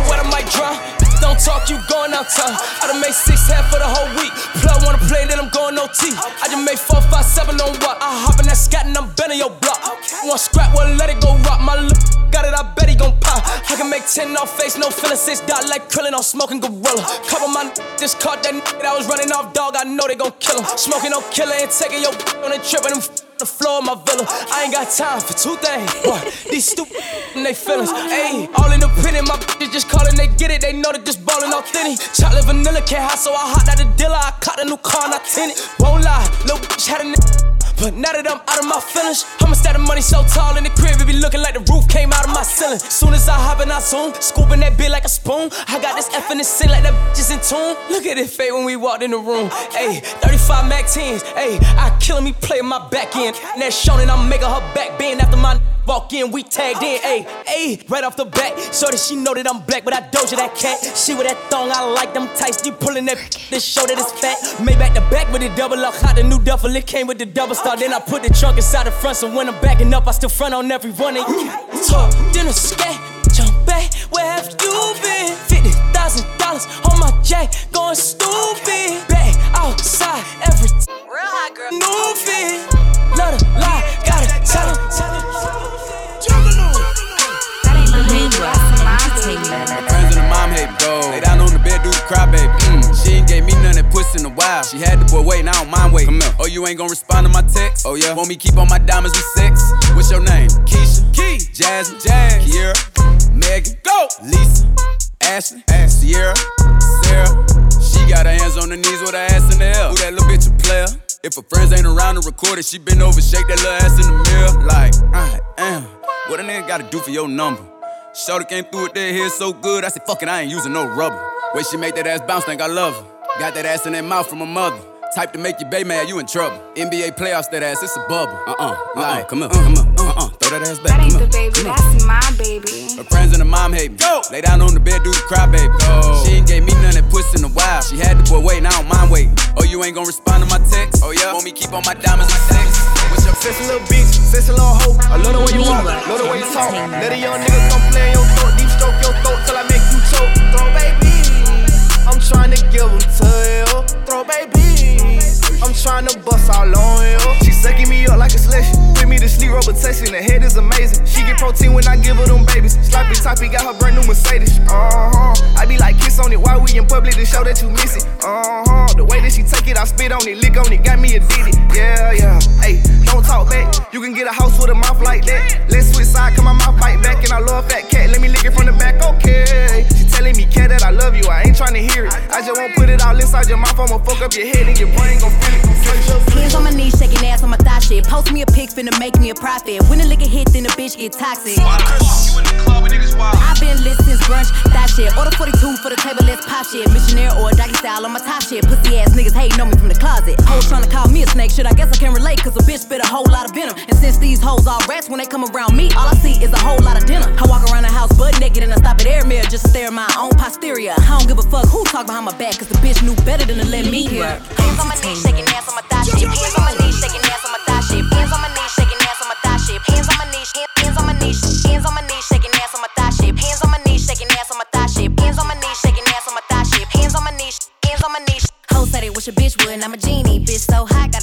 Speaker 27: talk, you going out town. I done made six half for the whole week. Plug wanna play, then I'm going OT. I just made four, five, seven on what? I hop in that scat and I'm bending your block. Want scrap, well, let it go rock. My lip got it, I bet he gon' pop. I can make 10 off face, no feeling, six dot like krillin' off smoking gorilla. Couple my just caught that n- that was running off dog, I know they gon' kill him. Smoking no killer and taking your on a trip them f- the floor of my villa. I ain't got time for two things. What? These stupid and they feelings. Ayy, all in the pit my bitches just callin', they get it, they know they just ballin' authentic. Chocolate vanilla can't hot, so I hot out the dealer. I caught a new car, not tinted. Won't lie, little bitch had a but now that I'm out of my feelings, I'ma stack the money so tall in the crib, it be looking like the roof came out of my ceiling. Soon as I hop in, I zoom, scooping that bit like a spoon. I got this F in the sin like that bitch is in tune. Look at it fade when we walked in the room. Ayy, 35 Mac 10s, ayy, I killing me playing my back end. And that shonen, I'm making her back bend after my Walk in, we tagged in, ayy, ayy, right off the bat. So that she know that I'm black, but I doja that cat. She with that thong, I like them tights. You pulling that, this show that it's fat. Made back the back with the double up, hot the new duffel. It came with the double star. Then I put the trunk inside the front, so when I'm backing up, I still front on every one of you. Talk, then a scat, jump back. Where have you been? Fifty thousand dollars on my jack, going stupid. Back outside every real hot girl. New fit, love gotta tell him. Tell him.
Speaker 7: Meanwhile, entertainment.
Speaker 40: Friends and the mom hate go. Lay down on the bed, do the cry, baby. Mm. She ain't gave me none that puss in a while. She had the boy waiting, I don't mind waiting. Come here. Oh, you ain't gonna respond to my text? Oh, yeah. Want me keep on my diamonds with sex? What's your name? Keisha. Key. Jasmine. Jazz. Kiera. Megan. Go. Lisa. Ashley. Ash. Sierra. Sarah. She got her hands on her knees with her ass in the air. Who that little bitch a player? If her friends ain't around to record it, she been over, shake that little ass in the mirror. Like, ah, I am. What a nigga gotta do for your number? Shorty came through with that hair so good, I said, fuck it, I ain't using no rubber. Way she make that ass bounce, think I love her. Got that ass in that mouth from her mother. Type to make you bay mad, you in trouble. NBA playoffs, that ass, it's a bubble. Uh uh, like, come here, come here, uh uh, throw that ass back.
Speaker 41: That ain't
Speaker 40: come
Speaker 41: the baby,
Speaker 40: come here.
Speaker 41: that's my baby.
Speaker 40: Her friends and the mom hate me. Go! Lay down on the bed, do the cry, baby. Go. She ain't gave me none that puss in a while. She had the boy waiting, I don't mind waiting. Oh, you ain't gonna respond to my text? Oh, yeah? Want me keep on my diamonds with sex? What's your
Speaker 13: Sexy little bitch, sexy little hoe. I love the way you walk, love the way you talk. Let a young nigga come play in your throat, deep stroke your throat till I make you choke. I'm trying to give them to you. Throw babies, I'm trying to bust all on you. She sucking me up like a slush, put me to sleep, rubber
Speaker 42: and the head is amazing. She get protein when I give her them babies. Sloppy toppy got her brand new Mercedes. Uh huh. I be like kiss on it while we in public to show that you miss it. Uh huh. The way that she take it, I spit on it, lick on it, got me addicted. Yeah, yeah. Hey, don't talk back. You can get a house with a mouth like that. Let's switch side, come my mouth bite back, and I love fat cat. Let me lick it from the back, okay. She telling me, cat, that I love you. I ain't trying to hear it. I just won't put it all inside your mouth. I'ma fuck up your head and your brain gon' feel it.
Speaker 41: Hands on my knees, shaking ass on my thigh shit. Post me a pic, finna make me a profit. When a liquor hit, then the bitch get toxic. I've been lit since brunch, that shit. Order 42 for the table, let's pop shit. Missionary or doggy style on my top shit. Pussy ass niggas hating on me from the closet. Hoes trying to call me a snake, shit. I guess I can relate, cause a bitch spit a whole lot of venom. And since these hoes all rats, when they come around me, all I see is a whole lot of dinner. I walk around the house butt naked and I stop at air mirror just to stare at my own posterior. I don't give a fuck who talk behind my back, cause the bitch knew better than to let me hear. Hands on my knees, shaking ass on my thigh shit. Hands on my knees, shaking ass on my thigh shit. Hands on my knees, shaking ass on my thigh shit. Hands on my knees, hands on my knees, hands on my knees, shaking ass on my thigh shit. Hands on my knees, shaking ass on my thigh shit. Hands on my knees, shaking ass on my thigh shit. Hands on my knees, hands on my knees. Hoes said it wish a bitch would, and I'm a genie. Bitch so hot, gotta stay in bikinis.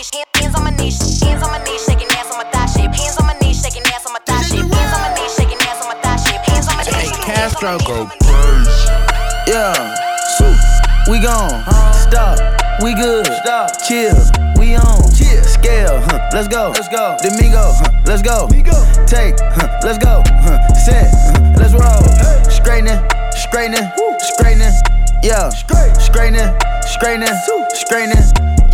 Speaker 41: hands on my knees, hands on my knees, shaking ass on my thigh shit. Hands on my knees, shaking ass on my thigh shit. Hands on my knees, shaking ass on my thigh shit. Hands on my knees.
Speaker 21: Castro go crazy. Yeah, we gone. Stop, we good. Stop, chill, we on. Chill, scale, huh? Let's go. Let's go. Domingo, huh? Let's go. Take, huh? Let's go. Huh? Set, huh? let's roll. Straightening, straightening, straightening. Yeah, straightening, straightening, straightening.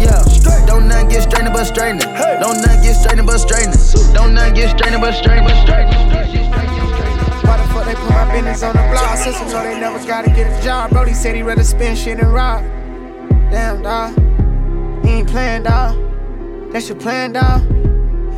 Speaker 21: Yeah, don't nothing get strained but straightening. Don't nothing get strained but straightening. Don't nothing get strained but straightening.
Speaker 13: Why the fuck they put my business on the blog? Sisters know they never gotta get a job. Brody said he rather spend shit and rob. Damn, dawg. You ain't playing, dawg. That's your plan, dawg.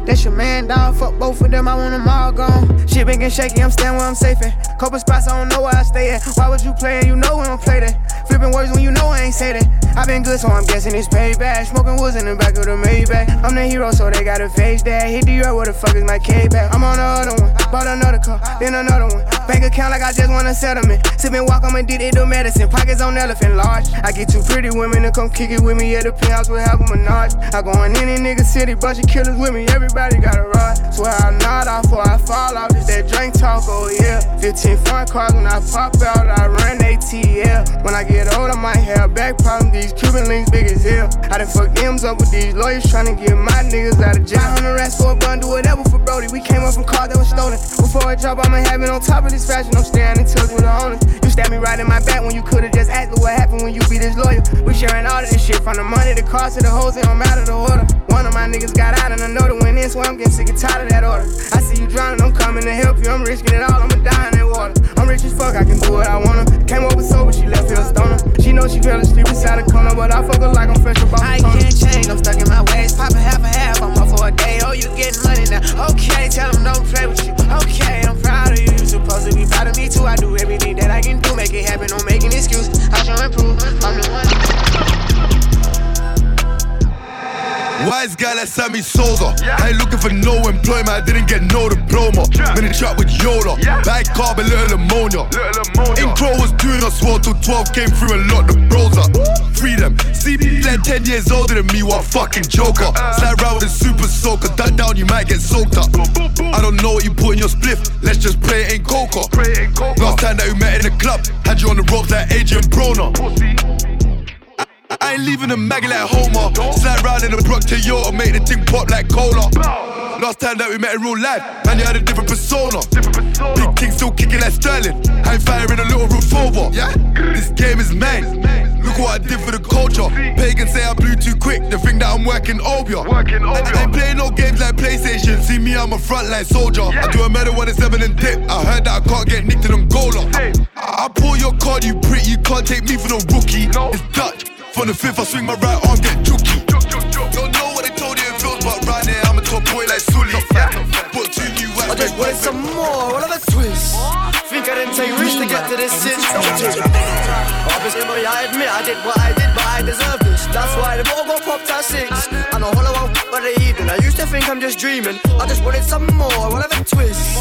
Speaker 13: That's your man, dawg. Fuck both of them, I want them all gone. Shit been getting shaky, I'm staying where I'm safe at. Couple spots, I don't know where I stay at. Why was you play playing? You know we don't play that. Flipping words when you know I ain't say that. i been good, so I'm guessing it's payback. Smoking woods in the back of the Maybach. I'm the hero, so they gotta face that. Hit the earth, where the fuck is my K back? I'm on the other one. Bought another car, then another one. Bank account like I just want a settlement. Sipping walk, I'm addicted to medicine. Pockets on elephant large. I get two pretty women to come kick it with me at the penthouse with half a menage. I go in any nigga city, bunch of killers with me. Everybody got a ride. Swear I nod off before I fall off. Just that drink talk, oh yeah. 15 front cars when I pop out, I run ATL. When I get old, I might have back problems. These Cuban links big as hell. I done fucked M's up with these lawyers trying to get my niggas out of jail. 500 rats for a bun, do whatever for Brody. We came up from cars that was stolen. Before I drop, I'ma have it on top of this fashion. I'm touch with the owners. You stabbed me right in my back when you could've just asked what happened when you be this loyal. We sharing all of this shit from the money, the cars to the hoes, it don't matter the order. One of my niggas got out and I know another went in, so I'm getting sick and tired of that order. I see you drowning, I'm coming to help you. I'm risking it all, I'ma die in that water. I'm rich as fuck, I can do what I wanna. Came over sober, she left here a stoner. She know she fell asleep inside the corner, but I fuck her like I'm fresh about
Speaker 43: I can't change, I'm stuck in my ways. Popping half a half, I'm up for a day. Oh, you getting money now. Okay, tell them don't play with you. Okay, I'm proud of you. You supposed to be proud of me too. I do everything that I can do, make it happen, don't make an excuse. I show improve. I'm the one.
Speaker 39: Wise guy like Sammy Sosa. I ain't looking for no employment, I didn't get no diploma. Been in trap with Yola. Bad car, but little ammonia. In Crow was doing us well till 12 came through and locked the bros up. Freedom. Me like 10 years older than me, what fucking joker. Slide round with super soaker. Duck down, you might get soaked up. I don't know what you put in your spliff. Let's just play it in coca. Last time that we met in the club, had you on the ropes like Adrien Broner. I ain't leaving a mag like Homer. Slide round in a Brock Toyota, make the thing pop like cola. Last time that we met in real life, man, you had a different persona. Big king still kicking like Sterling. I ain't firing a little roof over. Yeah, this game is mine. Look what I did for the culture. Pagans say I blew too quick. They think that I'm working Obeah. Working I, I ain't playing no games like PlayStation. See me, I'm a frontline soldier. I do a medal when it's seven and dip. I heard that I can't get nicked in Angola. I, I pull your card, you prick. You can't take me for no rookie. No. It's Dutch. From the fifth, I swing my right arm, get jukey. Don't know what they told you it feels, but right now I'm a top boy like Sully. Put two new
Speaker 44: I just wanted some more, what of a twist. Think I didn't take risks to get to this boy, I admit I did what I did, but I deserve this. That's why the ball got popped at six. And a hollow out for the evening. I used to think I'm just dreaming. I just wanted some more, what of a twist.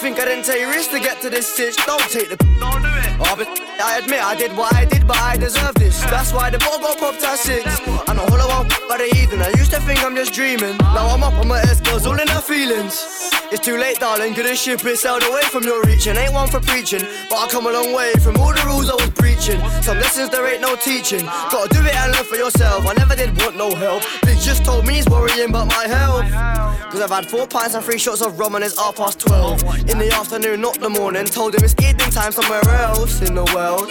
Speaker 44: Think I didn't take risks to get to this stitch. Don't take the. Don't do it. Oh, Obviously, I admit I did what I did, but I deserve this. That's why the ball got popped at six. And a hollow out for the evening. I used to think I'm just dreaming. Now I'm up on my S girls, all in her feelings. It's too late, darling. Could have ship it sailed away from your reach. And Ain't one for preaching, but I come a long way from all the rules I was preaching. Some lessons there ain't no teaching. Gotta do it and learn for yourself. I never did want no help. Big just told me he's worrying about my health. Cause I've had four pints and three shots of rum and it's half past twelve. In the afternoon, not the morning. Told him it's evening time somewhere else in the world.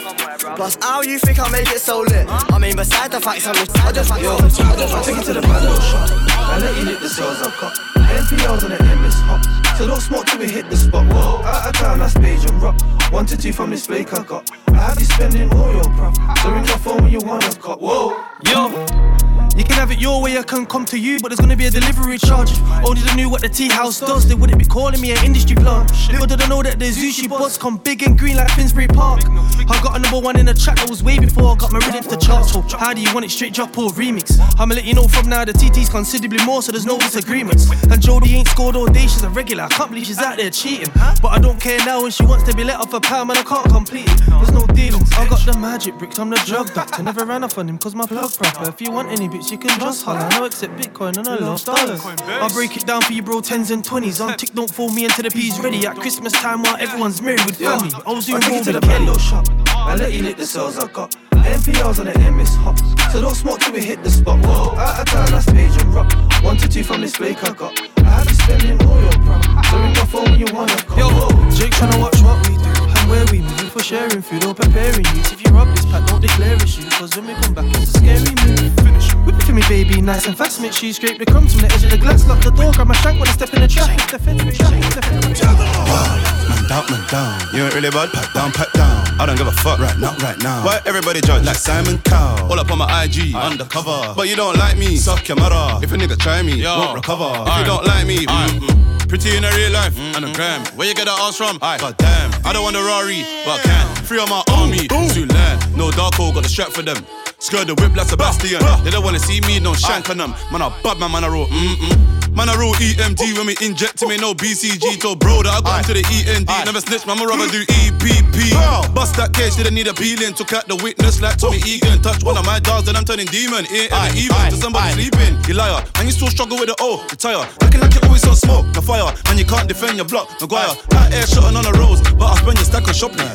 Speaker 44: Plus, how you think I make it so lit? I mean, beside the fact I'm just, I just, yo, I just,
Speaker 45: it to the bando shop. I let you lick the cells I've got. NPLs on the MS hop. So don't smoke till we hit the spot. Whoa, out of town, that's beige and rock. One to two from this flake I got. I have you spending all your prop. So ring my phone when you wanna cop. Whoa,
Speaker 46: yo. You can have it your way, I can come to you, but there's gonna be a delivery charge. Only they knew what the tea house does, they wouldn't be calling me an industry plant. Little did I know that the Zushi boss come big and green like Finsbury Park. I got a number one in the track that was way before I got my rhythm to charts. So how do you want it straight drop or remix? I'ma let you know from now the TT's considerably more, so there's no disagreements. And Jodie ain't scored all day, she's a regular. I can't believe she's out there cheating. But I don't care now when she wants to be let off a pound, man, I can't complete it. There's no dealings. I got the magic bricks, I'm the drug doctor. Never ran off on him cause my plug proper. If you want any bitch, you can just holler. No accept Bitcoin and I love dollars. I'll break it down for you, bro, tens and twenties. On tick, don't fool me into the peas ready at Christmas time while everyone's merry with family.
Speaker 45: I take
Speaker 46: home
Speaker 45: it to the
Speaker 46: Kelly.
Speaker 45: shop. I let you lick the cells I've got. NPLs on the MS hop. So don't smoke till we hit the spot. Whoa, out of town, that's and rock. One to two from this flake I got. I have you spending all your prop. So ring my phone when you wanna call.
Speaker 46: Yo, Jake tryna watch what we do and where we move for sharing food or preparing you. If you rob this pack, don't declare it's you. Cause when we come back, it's a scary move. Finish. Whip it for me, baby, nice and fast. Make sure you scrape the crumbs from the edge of the glass. Lock the door, grab my shank when I step in the trap. Hit the fence, hit the fence, hit the fence.
Speaker 15: Man down, man down. You ain't really bad, pat down, pat down. I don't give a fuck right now, right now. Why everybody judge like Simon Cowell? All up on my IG, undercover. But you don't like me, suck your mother. If a nigga try me, Yo. won't recover. If you don't like me, mm-mm. pretty in a real life and a gram. Where you get that ass from? God damn, I don't want a Rari, but I can. Free on my army, to land. No Darko, got the strap for them. Skirt the whip like Sebastian. They don't wanna see me, no shank on them. Man, I bad man, man, I roll. Mm-mm. Man, I roll EMD when we inject him, ain't no BCG. Told bro that I got into the END. Never snitch, man, my rubber do EPP. Bust that case, didn't need a peeling. Took out the witness like Tommy Egan. Touch one of my dogs, then I'm turning demon. Ain't ever even to somebody sleeping. You liar, and you still struggle with the O. Retire, acting like you always on smoke. The fire, and you can't defend your block. Maguire, out air shotting on the roads, but I spend your stack on shopping.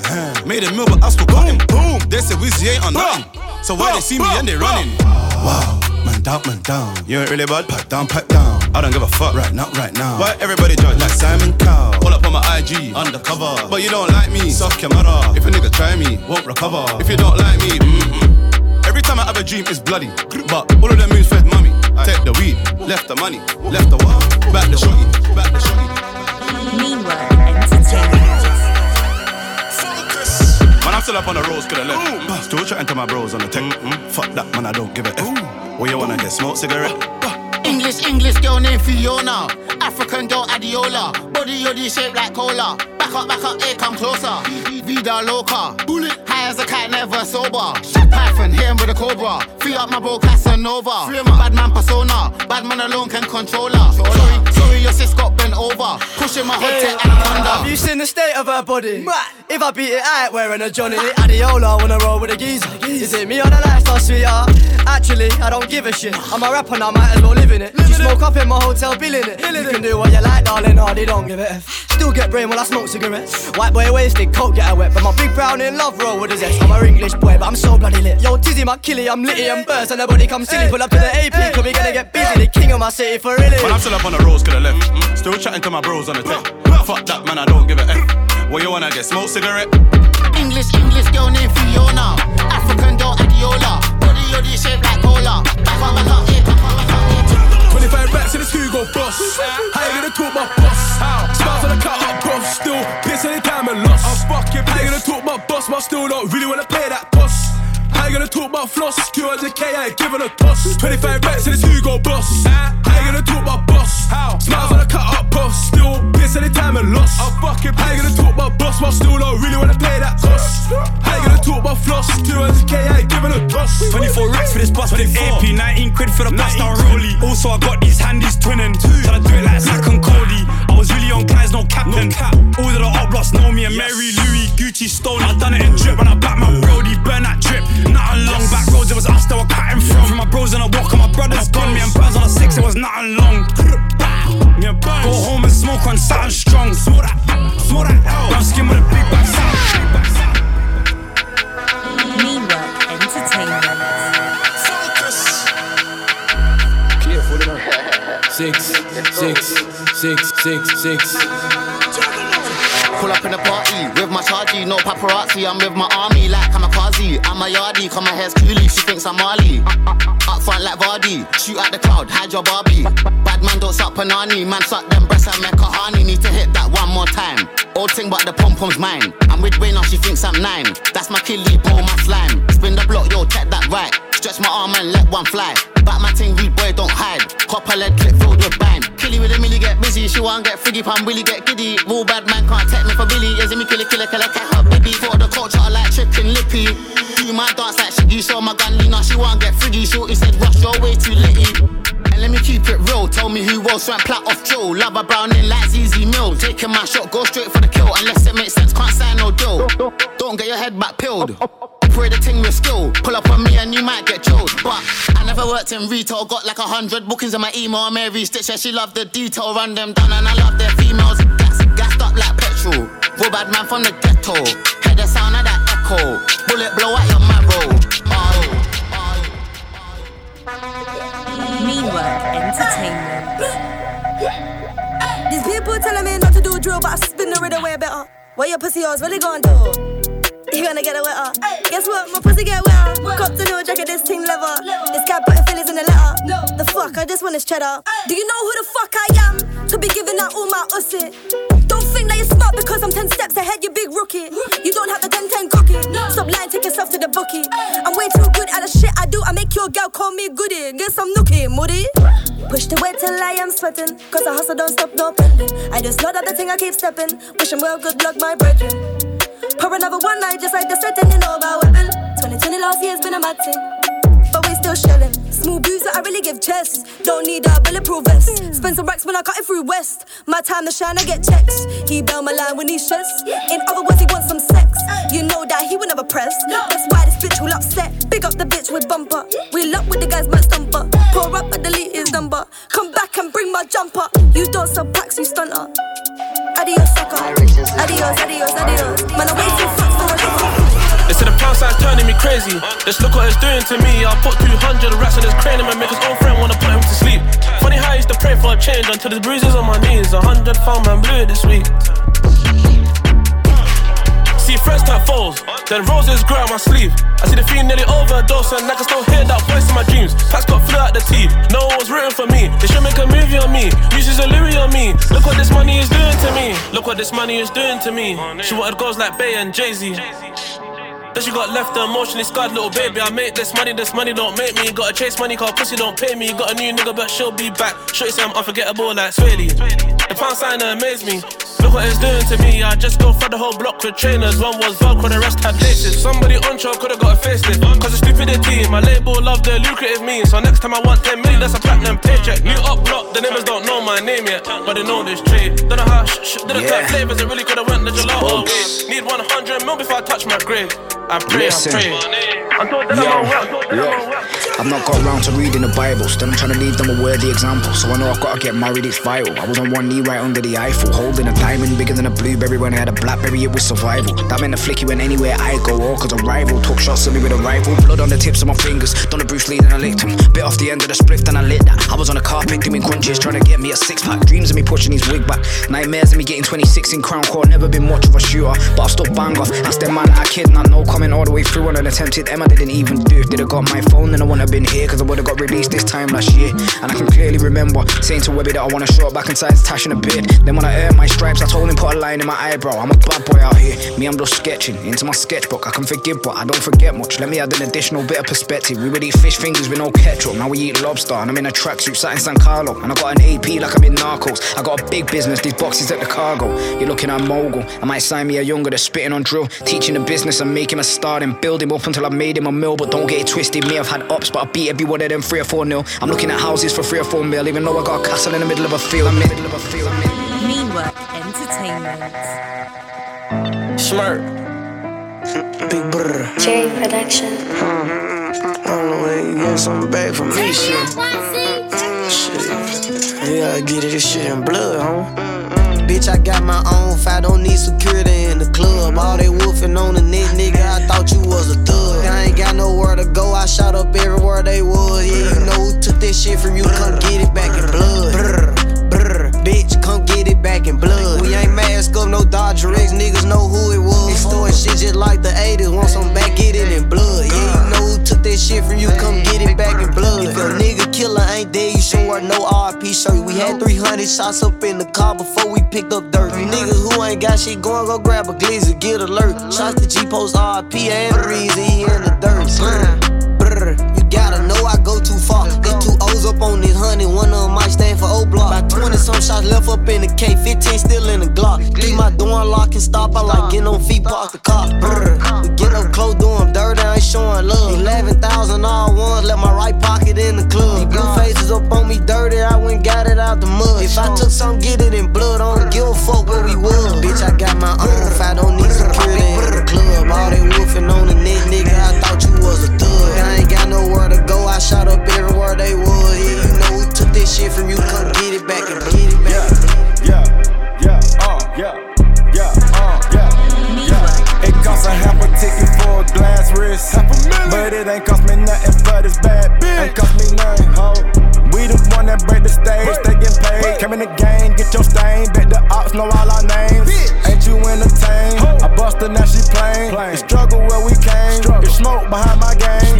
Speaker 15: Made a meal, but I still got him. Boom, they say Wizzy ain't on nothing. So why they see me and they running? Wow, man down, man down. You ain't really bad, pat down, pat down. I don't give a fuck right now, right now. Why everybody judge like Simon Cowell? All up on my IG, undercover. But you don't like me, suck your mother. If a nigga try me, won't recover. If you don't like me, mm-mm. Every time I have a dream, it's bloody. But all of them moves fed mommy. Take the weed, left the money, left the what? Back the shorty, back the shorty.
Speaker 7: Meanwhile, entertainment.
Speaker 15: Man, I'm still up on the roads, coulda left. Still chatting to my bros on the tech. Fuck that, man, I don't give a F. What you wanna get? Smoke cigarette?
Speaker 47: English, English girl named Fiona. African girl Adiola. Body yoddy shaped like cola. Back up, back up, hey, come closer. Vida loca. Bullet. High as a cat, never sober. Python, hit him with a cobra. Free up my bro Casanova. Free my bad man persona. Bad man alone can control her. Sorry, sorry, your sis got bent over. Pushing my hot
Speaker 44: Hey,
Speaker 47: tech anaconda.
Speaker 44: Have you seen the state of her body? If I beat it, I ain't wearing a Johnny. Adiola wanna roll with a geezer. Is it me or the lifestyle, sweetheart? Actually, I don't give a shit. I'm a rapper now, might as well live in it. You smoke up in my hotel, bill in it. You can do what you like, darling, hardy don't give a F. Still get brain while I smoke cigarettes. White boy wasted, coke get her wet. But my big brown in love roll with his ex. I'm a English boy, but I'm so bloody lit. Yo, Tizzy, my killie, I'm litty and burst. And nobody come silly. Pull up to the AP, cause we gonna get busy. The king of my city for really.
Speaker 48: But I'm still up on the roads, could have left. Still chatting to my bros on the tech. Fuck that, man, I don't give a F. What you wanna get? Smoke cigarette?
Speaker 47: English, English girl named Fiona. African girl Adiola. Body yoddy shaped like cola. Back on back up,
Speaker 49: 45 racks in this Hugo Boss. How you gonna talk my boss? How? Smiles on the cut up, bro. Still pissing any time and lost. I'm fucking How you gonna talk my boss? But still don't really wanna play that boss. How you gonna talk about floss? 200k, I ain't giving a toss. 25 racks in the Hugo boss. How you gonna talk my boss? How? Smiles on the cut up prof, still piss any time and loss. I'm fucking How you gonna talk my boss, but still don't really wanna pay that cost? How you gonna talk about floss? 200k, I ain't giving a toss.
Speaker 50: 24 racks for this bus with AP, 19 quid for the bust down rollie. Also, I got these handies twinning. Tryna do it like Zack and Cody. I was really on guys, no captain. All of the up blocks know me and Mary, Louis, Gucci, Stone. I done it in drip when I back my Brody, burn that drip. Nothing long, back roads, it was us that were cutting from. From my bros on a walk, and my brothers gone. Me and Burns on a six, it was nothing long. Me and Burns. Go home and smoke on something strong. Smell that, smell that L. Brown skin with a big back sound.
Speaker 7: Meanwhile, entertainment.
Speaker 50: Clear for Six, six, six, six, six.
Speaker 47: Pull up in the party with my chargy, no paparazzi. I'm with my army like kamikaze. I'm a yardie, cause my hair's coolie. She thinks I'm Marley. Up front like Vardy, shoot at the crowd, hide your Barbie. Bad man don't suck panani, man suck them breasts and make a honey. Need to hit that one more time. Old thing, but the pom pom's mine. I'm with Wayne now, she thinks I'm nine. That's my killie, pull my slime. Spin the block, yo, check that right. Stretch my arm and let one fly. Back my ting, read boy, don't hide. Copper lead clip filled with bang. Killie with a millie get busy, she won't get friggy, pam willy get giddy. Real bad man can't take me for Billy. Is me killer, killer, killer, cat her baby. For the culture, I like chicken lippy. Do my dance like Shiggy, show my gun, Lena, she won't get friggy. Shorty said, rush your way too litty. And let me keep it real. Tell me who else went plat off Joe. Love a brown in like ZZ Mill. Taking my shot, go straight for the kill. Unless it makes sense, can't sign no deal. Don't get your head back pilled. Operate the thing with skill. Pull up on me and you might get chilled. But I never worked in retail. Got like a hundred bookings in my email. Mary Stitcher, she love the detail. Run them down and I love their females. Gas, gassed up like petrol. Real bad man from the ghetto. Hear the sound of that echo. Bullet blow at your marrow.
Speaker 7: Entertainment.
Speaker 51: These people telling me not to do drill, but I spin the rhythm way better. What your pussy hoes really gonna do? You gonna get it wetter. Guess what? My pussy get wetter. Cop the new jacket, this team leather. This guy putting feelings in the letter. The fuck, I just want his cheddar. Do you know who the fuck I am? To be giving out all my ussy. Don't think that you're smart because I'm 10 steps ahead, you big rookie. You don't have the 10 10 cookie. Stop lying, take yourself to the bookie. I'm way too good at the shit I do. I make your girl call me goody. Get some nookie, moody. Push the weight till I am sweating. Cause I hustle don't stop, no pending. I just know that the thing I keep stepping. Wish him well, good luck, my brethren. Pour another one night just like the setting, you know about weapon. 2020 last year's been a mad thing. But we still shelling. Smooth boozer, I really give chest. Don't need a bulletproof vest. Spend some racks when I cut it through West. My time to shine, I get checks. He bail my line when he's stressed. In other words, he wants some sex. You know that he would never press. That's why this bitch will upset. Big up the bitch with bumper. We lock with the guys, my stumper.
Speaker 52: Just look what it's doing to me. I'll put 200 rats on this crane and make his own friend wanna put him to sleep. Funny how I used to pray for a change until the bruises on my knees. Hundred found man blew this week. See friends turn falls, then roses grow out my sleeve. I see the fiend nearly overdose and I can still hear that voice in my dreams. Packs got flew out the teeth, no one was rooting for me. They should make a movie on me, uses a Louis on me. Look what this money is doing to me. Look what this money is doing to me. She wanted girls like Bey and Jay Z. Then she got left emotionally scarred, little baby. I make this money, this money don't make me. Gotta chase money, cause pussy don't pay me. Got a new nigga, but she'll be back. Shorty say I'm unforgettable like Swae Lee. The pound sign amaze me. Look what it's doing to me. I just go for the whole block with trainers. One was Velcro, the rest had laces. Somebody on show could've got a facelift. Cause of stupidity, my label love the lucrative means. So next time I want 10 million, that's a platinum paycheck. New up block, the neighbors don't know my name yet. But they know this trade. Don't know how, sh- sh- did it flavors, it really could've went the gelato way. Need 100 mil before I touch my grave. I pray, Listen. I pray. Yo,
Speaker 47: I've not got around to reading the Bible, still I'm trying to leave them a worthy example. So I know I've got to get married, it's vital. I was on one knee right under the Eiffel, holding a diamond bigger than a blueberry when I had a blackberry, it was survival. That meant the flicky went anywhere I go, all cause a rival took shots at me with a rifle. Blood on the tips of my fingers, done a Bruce Lee, then I licked him. Bit off the end of the spliff, then I lit that. I was on a carpet doing crunches, trying to get me a six pack. Dreams of me pushing his wig back. Nightmares of me getting 26 in Crown Court, never been much of a shooter, but I still bang off. Ask them man, I kid, not no coming all the way through on an attempted M I didn't even do. If they'd have got my phone, then I wouldn't have been here, cause I would've got released this time last year. And I can clearly remember saying to Webby that I wanna show up back inside his tash in a beard. Then when I earned my I told him put a line in my eyebrow. I'm a bad boy out here. Me, I'm just sketching into my sketchbook. I can forgive, but I don't forget much. Let me add an additional bit of perspective. We would eat fish fingers with no ketchup. Now we eat lobster, and I'm in a tracksuit sat in San Carlo. And I got an AP like I'm in Narcos. I got a big business, these boxes at the cargo. You're looking at mogul. I might sign me a younger that's spitting on drill, teaching the business and him a star and build him up until I made him a mill. But don't get it twisted. Me, I've had ups, but I beat every one of them three or four nil. I'm looking at houses for three or four mil, even though I got a castle in the middle of a field. I'm in the middle of a field.
Speaker 7: Meanwork Entertainment.
Speaker 47: Smirk. Big brr.
Speaker 53: J Production. Hmm.
Speaker 47: I don't know where you get something back from me, shit. Hmm, shit. You gotta get it, this shit in blood, huh? Mm-hmm.
Speaker 21: Bitch, I got my own fight, don't need security in the club. All they woofing on the neck, nigga, I thought you was a thug. I ain't got nowhere to go, I shot up everywhere they was. Yeah, you know who took this shit from you, come get it back in blood. Get it back in blood. We ain't mask up, no Dodger X, niggas know who it was. Extorting shit just like the 80s, want some back, get it in blood. Yeah, you know who took this shit from you, come get it back in blood. If a nigga killer ain't dead, you should wear no RP shirt. We had 300 shots up in the car before we picked up dirt. You niggas who ain't got shit going, go grab a glizzy, get alert. Shots to G Post RP and the reason he in the dirt. Brr, you gotta know I go too far. Up on this honey, one of them might stand for O block. About 20 some shots left up in the K, 15 still in the Glock. Leave my door unlocked and stop, I like getting on feet, park the car. Brr, we get up close, doing dirt, I ain't showing love. 11,000 all ones, left my right pocket in the club. These blue faces up on me dirty, I went got it out the mud. If I took some, get it in blood, I don't give a fuck where we was. Bitch, I got my own if I don't need security club. All they woofing on the neck, nigga, I thought you was a thug. I ain't got nowhere to go, I shot up everywhere they was. Yeah, you know who took this shit from you, come get it back and get it back.
Speaker 39: Yeah, yeah, uh, yeah, yeah, uh, yeah, yeah. It costs a half a ticket for a glass wrist. But it ain't cost me nothing for this bad bitch. Ain't cost me nothing, ho. We the one that break the stage, they get paid. Came in the game, get your stain. Bet the ops know all our names. Ain't you entertained? I bust her, now she plain. The struggle where we came. Get smoke behind my game.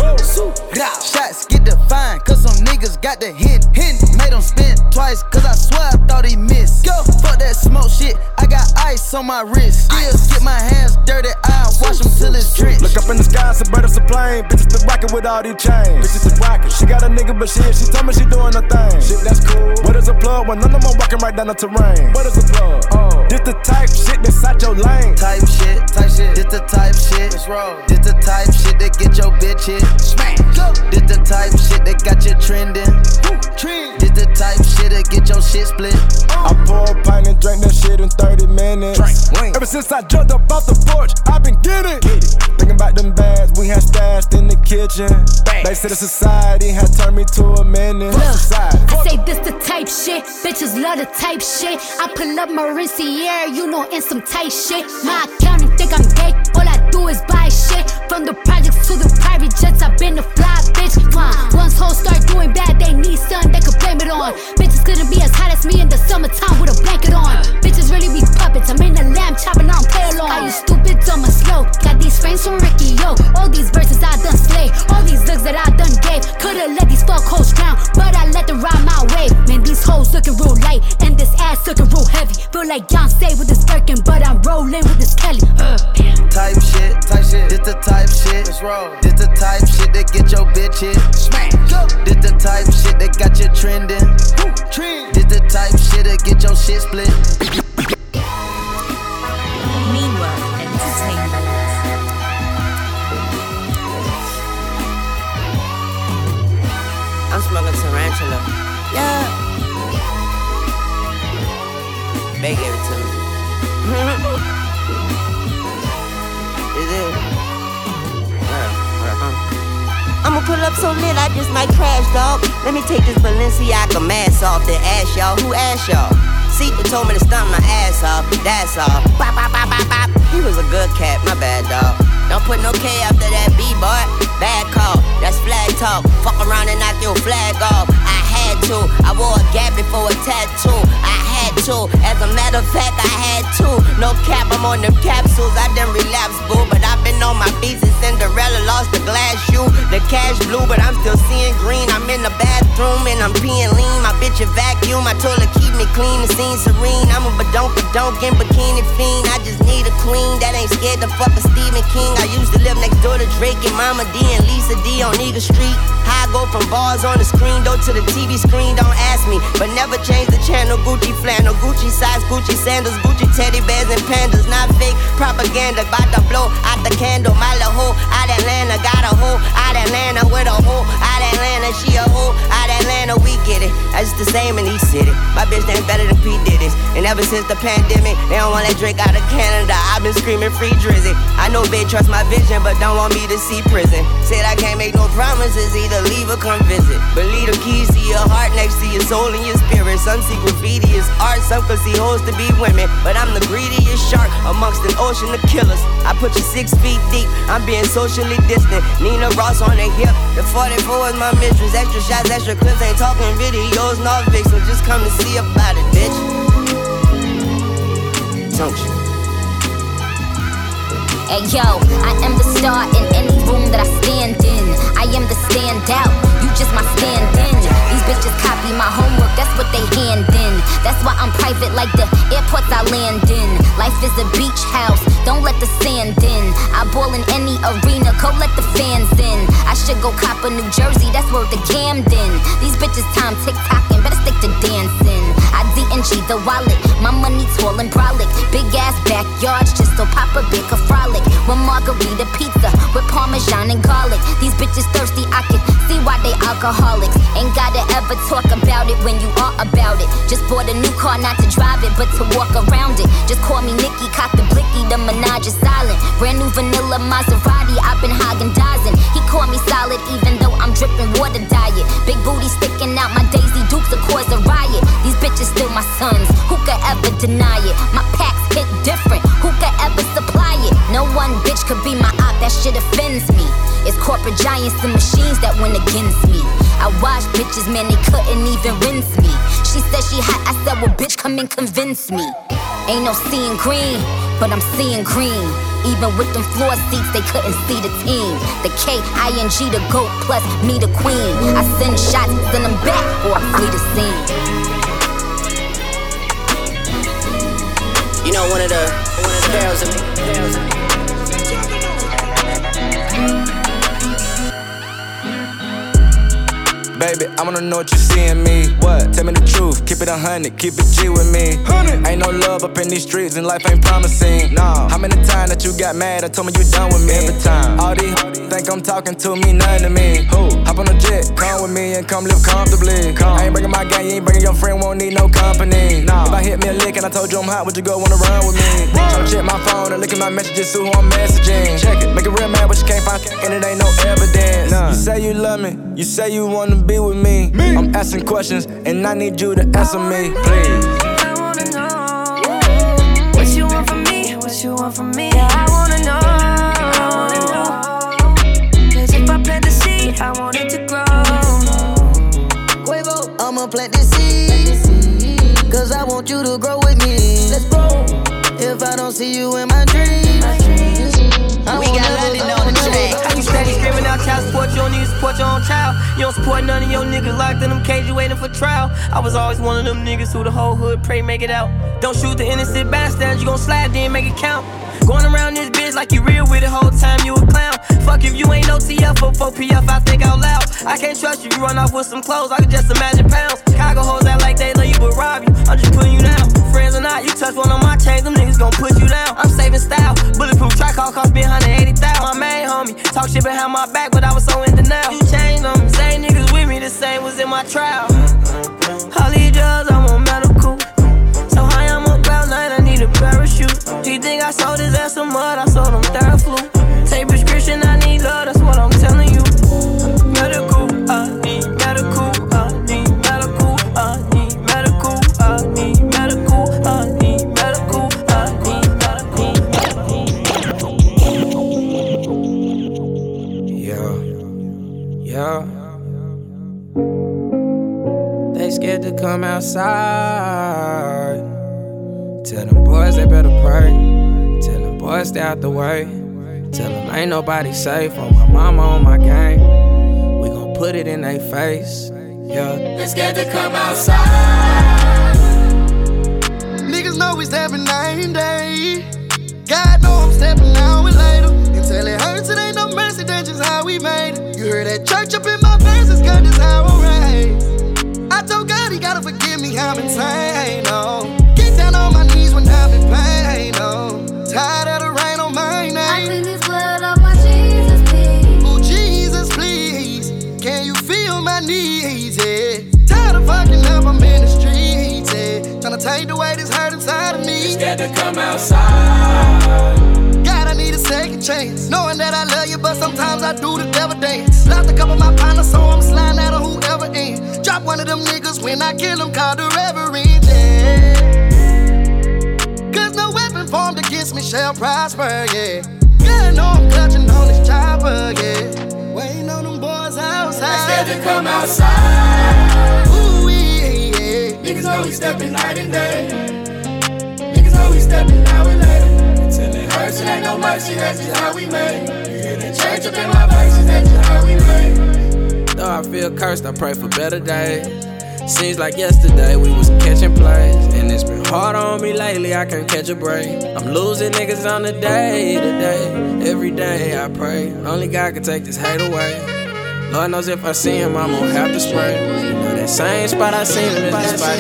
Speaker 21: Shots get defined, cause some niggas got the hit. hit. Made them spin twice, cause I swear I thought he missed. Go, fuck that smoke shit, I got ice on my wrist. Still get my hands dirty, I wash them till it's drenched.
Speaker 39: Look up in the sky, it's a bird, it's a plane. Bitches been rockin' with all these chains. Bitches been rockin'. She got a nigga, but shit, she told me she doing her thing. Shit, that's cool. What is a plug when none of them walking right down the terrain? What is a plug? Oh, this the type shit that's out your lane.
Speaker 21: Type shit, type shit. This the type shit. This the type shit that get your bitch hit. Smash. This the type shit that got you trending. This the type shit that get your shit split.
Speaker 39: I pour a pint and drink that shit in 30 minutes. Ever since I jumped up off the porch, I've been getting it. Thinking about them bags we had stashed in the kitchen. They said the society had turned me to a menace. Society.
Speaker 54: I say this the type shit, bitches love the type shit. I pull up Mauricio, you know, in some tight shit. My accountant think I'm gay, all I do is buy shit. From the projects to the private jets, I've been a fly bitch. Once hoes start doing bad, they need something they could blame it on. Bitches couldn't be as hot as me in the summertime with a blanket on. Bitches really be puppets, I'm in the lamb chopping on play along. Are you stupid, dumb or slow? Got these frames from Ricky, yo. All these verses I done slay, all these looks that I done gave. Could've let these fuck hoes drown, but I let them ride my way. Man, these hoes looking real light, and this ass looking real heavy. Feel like Beyonce with this Birkin, but I'm rolling with this Kelly. Uh.
Speaker 21: Type shit, type shit. This the type shit. This the type shit that get your bitch hit. Smash. This the type shit that got you trending shit split. Meanwhile, entertainment. I'm smoking tarantula. Yeah. Make it to me. It is. Uh-huh.
Speaker 18: I'ma pull up so lit, I just might crash, dog. Let me take this Balenciaga mask off, the ask y'all who asked y'all. Seaton told me to stomp my ass off, that's all. Bop, bop, bop, bop, bop. He was a good cat, my bad, dog. Don't put no K after that B, boy. Bad call, that's flag talk. Fuck around and knock your flag off. I had to. I wore a gap before a tattoo. I had to. As a matter of fact, I had to. No cap, I'm on them capsules. I done relapse, boo. But I've been on my feet since Cinderella lost the glass shoe. The cash blue, but I'm still seeing green. I'm in the bathroom and I'm peeing lean. My bitch a vacuum. Told her keep me clean. The scene serene. I'm a badonk, badonk in bikini fiend. I just need a queen that ain't scared to fuck a Stephen King. I used to live next door to Drake and Mama D and Lisa D on Eagle Street. How I go from bars on the screen, though to the TV screen, don't ask me. But never change the channel. Gucci flannel, Gucci size, Gucci sandals, Gucci teddy bears and pandas. Not fake propaganda, about to blow out the candle. My little hoe out Atlanta, got a hoe out Atlanta with a hoe out Atlanta. She a hoe out Atlanta, we get it. That's the same in each city. My bitch ain't better than P. Diddy's. And ever since the pandemic, they don't want that Drake out of Canada. I've been screaming free Drizzy. I know they trust my vision, but don't want me to see prison. Said I can't make no promises, either leave or come visit. But leave the keys to your heart next to your soul and your spirit. Some see graffiti as art, some can see hoes to be women. But I'm the greediest shark amongst an ocean of killers. I put you six feet deep, I'm being socially distant. Nina Ross on the hip, the 44 is my mistress. Extra shots, extra clips, ain't talking videos, no vixen. Just come to see about it, bitch. Don't you?
Speaker 55: Hey yo, I am the star in any room that I stand in. I am the standout, you just my stand in. These bitches copy my homework, that's what they hand in. That's why I'm private like the airports I land in. Life is a beach house, don't let the sand in. I ball in any arena, go let the fans in. I should go cop a New Jersey, that's where the Camden. These bitches time tick tocking, better stick to dancing. I D&G the wallet, my and brolic. Big ass backyards, just so Papa Big a frolic. One margarita pizza with parmesan and garlic. These bitches thirsty, I can see why they alcoholics. Ain't gotta ever talk about it when you are about it. Just bought a new car, not to drive it, but to walk around it. Just call me Nikki, cock the blicky, the menage is silent. Brand new vanilla Maserati, I've been hogging dozing. He called me solid, even though I'm dripping water diet. Big booty sticking out, my Daisy Dukes will cause a riot. These bitches still my sons, could deny it? My packs hit different, who could ever supply it? No one bitch could be my op, that shit offends me. It's corporate giants and machines that went against me. I watched bitches, man, they couldn't even rinse me. She said she hot, I said, well, bitch, come and convince me. Ain't no seeing green, but I'm seeing green. Even with them floor seats, they couldn't see the team. The K, I, N, G, the GOAT, plus me, the queen. I send shots, send them back, or I flee the scene.
Speaker 18: You know, one of the sparrows of me.
Speaker 39: Baby, I wanna know what you see in me. What? Tell me the truth, keep it a hundred, keep it G with me. 100. Ain't no love up in these streets and life ain't promising. No. How many times that you got mad? I told me you done with me. Every time. All these think I'm talking to me, nothing to me. Who? Hop on a jet, come with me and come live comfortably. Come. I ain't bringing my gang, you ain't bringing your friend, won't need no company. No. If I hit me a lick and I told you I'm hot, would you go wanna run with me? Tryna check my phone and look at my messages, see who I'm messaging. Check it, make it real mad, but you can't find and it ain't no evidence. None. You say you love me, you say you wanna be with me. me. I'm asking questions and I need you to answer me, please.
Speaker 11: I wanna know what you want from me, what you want from me. Yeah, plant
Speaker 21: this seed. Cause I want you to grow with me. Let's grow. If I don't see you in my dreams, I
Speaker 9: We got London on the track. How you steady screaming out child support? You don't need support your own child. You don't support none of your niggas locked in them cages waiting for trial. I was always one of them niggas who the whole hood pray make it out. Don't shoot the innocent bystanders, you gon' slide then make it count. Going around this bitch like you real with it, whole time you a clown. Fuck if you ain't no TF or 4PF, I think out loud. I can't trust you, you run off with some clothes, I can just imagine pounds. Chicago hoes act like they love you but rob you. I'm just putting you down. Friends or not, you touch one of my chains, them niggas gon' put you down. I'm saving style, bulletproof track all cost me 180,000. My main homie, talk shit behind my back, but I was so in denial. You changed them, same niggas with me, the same was in my trial. All these I sold his ass some mud, I sold him flu. Take prescription, I need love, that's what I'm telling you. Medical,
Speaker 56: I need medical, I need medical, I need medical, I need medical, I need medical, I need. Yeah, yeah. They scared to come outside ain't nobody safe on my mama on my game. We gon' put it in their face. Yeah.
Speaker 57: They scared to come outside.
Speaker 21: Niggas know stepping night and day. God know I'm stepping now and later. Until it hurts, it ain't no mercy, that's just how we made it. You heard that church up in my verses, God, that's how I'm raised. I told God he gotta forgive me, I'm insane, oh. Me.
Speaker 57: To come outside.
Speaker 21: God, I need a second chance. Knowing that I love you, but sometimes I do the devil dance. Lost a couple of my partners, so I'm sliding out of whoever in. Drop one of them niggas when I kill them, call the reverend. Yeah. Cause no weapon formed against me shall prosper, yeah. Yeah, I know I'm clutching on this chopper, yeah. Waiting on them boys outside.
Speaker 57: Scared to come outside.
Speaker 21: Ooh, yeah, yeah.
Speaker 57: Niggas know we stepping night and day. Niggas know we stepping now and later. Until it hurts, it ain't no mercy, that's just how we made. You hear the church up in my verses, that's just how we made.
Speaker 56: Though I feel cursed, I pray for better days. Seems like yesterday we was catching plays, and it's been hard on me lately. I can't catch a break. I'm losing niggas on the day to day. Every day I pray, only God can take this hate away. Lord knows if I see him, I'm gonna have to spray. You know that same spot I seen him is the spot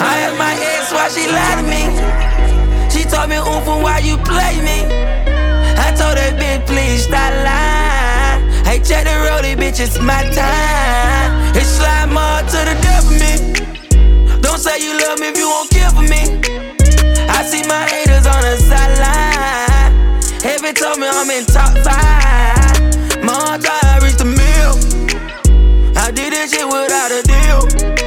Speaker 58: I asked my ex why she lied to me. She told me, Oompa, why you play me? I told her, bitch, please stop lying. Hey, check the road, bitch, it's my time. It's slide more to the death of me. Don't say you love me if you won't care for me. I see my haters on the sideline. Heavy told me I'm in top five. My heart tried to reach the mill. I did this shit without a deal.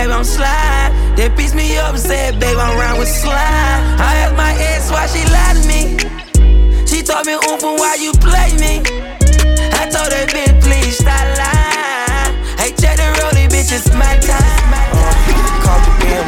Speaker 58: Say, "Boom, baby, I'm slide." They piece me up and said, "Babe, I'm round with slime." I asked my ex why she lied to me. She told me, "Oompa, why you play me?" I told her, "Bitch, please stop lying." Hey, check the road, bitch, it's my time.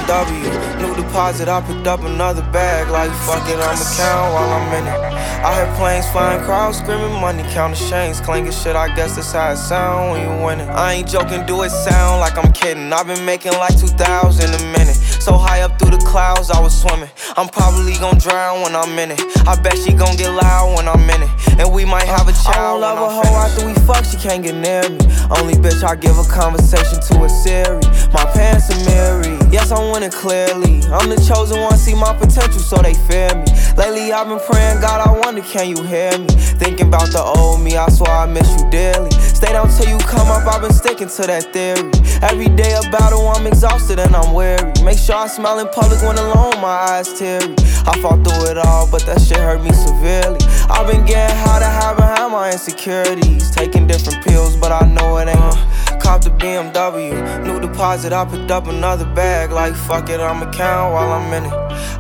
Speaker 56: BMW, new deposit. I picked up another bag. Like fuck it, I'ma count while I'm in it. I heard planes flying, crowds screaming, money counting chains, clanking shit. I guess that's how it sound when you winning. I ain't joking, do it sound like I'm kidding. I've been making like 2,000 a minute. So high up through the clouds, I was swimming. I'm probably gon' drown when I'm in it. I bet she gon' get loud when I'm in it. And we might have a child. I don't love a hoe after we fuck, she can't get near me. Only bitch I give a conversation to is Siri. My pants are mirrored. Yes, I'm winning clearly. I'm the chosen one, see my potential, so they fear me. Lately, I've been praying, God, I wonder, can you hear me? Thinking about the old me, I swear I miss you dearly. Stay down till you come up, I've been sticking to that theory. Every day a battle, I'm exhausted and I'm weary. Make sure I smile in public when alone, my eyes teary. I fought through it all, but that shit hurt me severely. I've been getting high to hide behind my insecurities. Taking different pills, but I know it ain't Cop the BMW, new deposit. I picked up another bag. Like fuck it, I'ma count while I'm in it.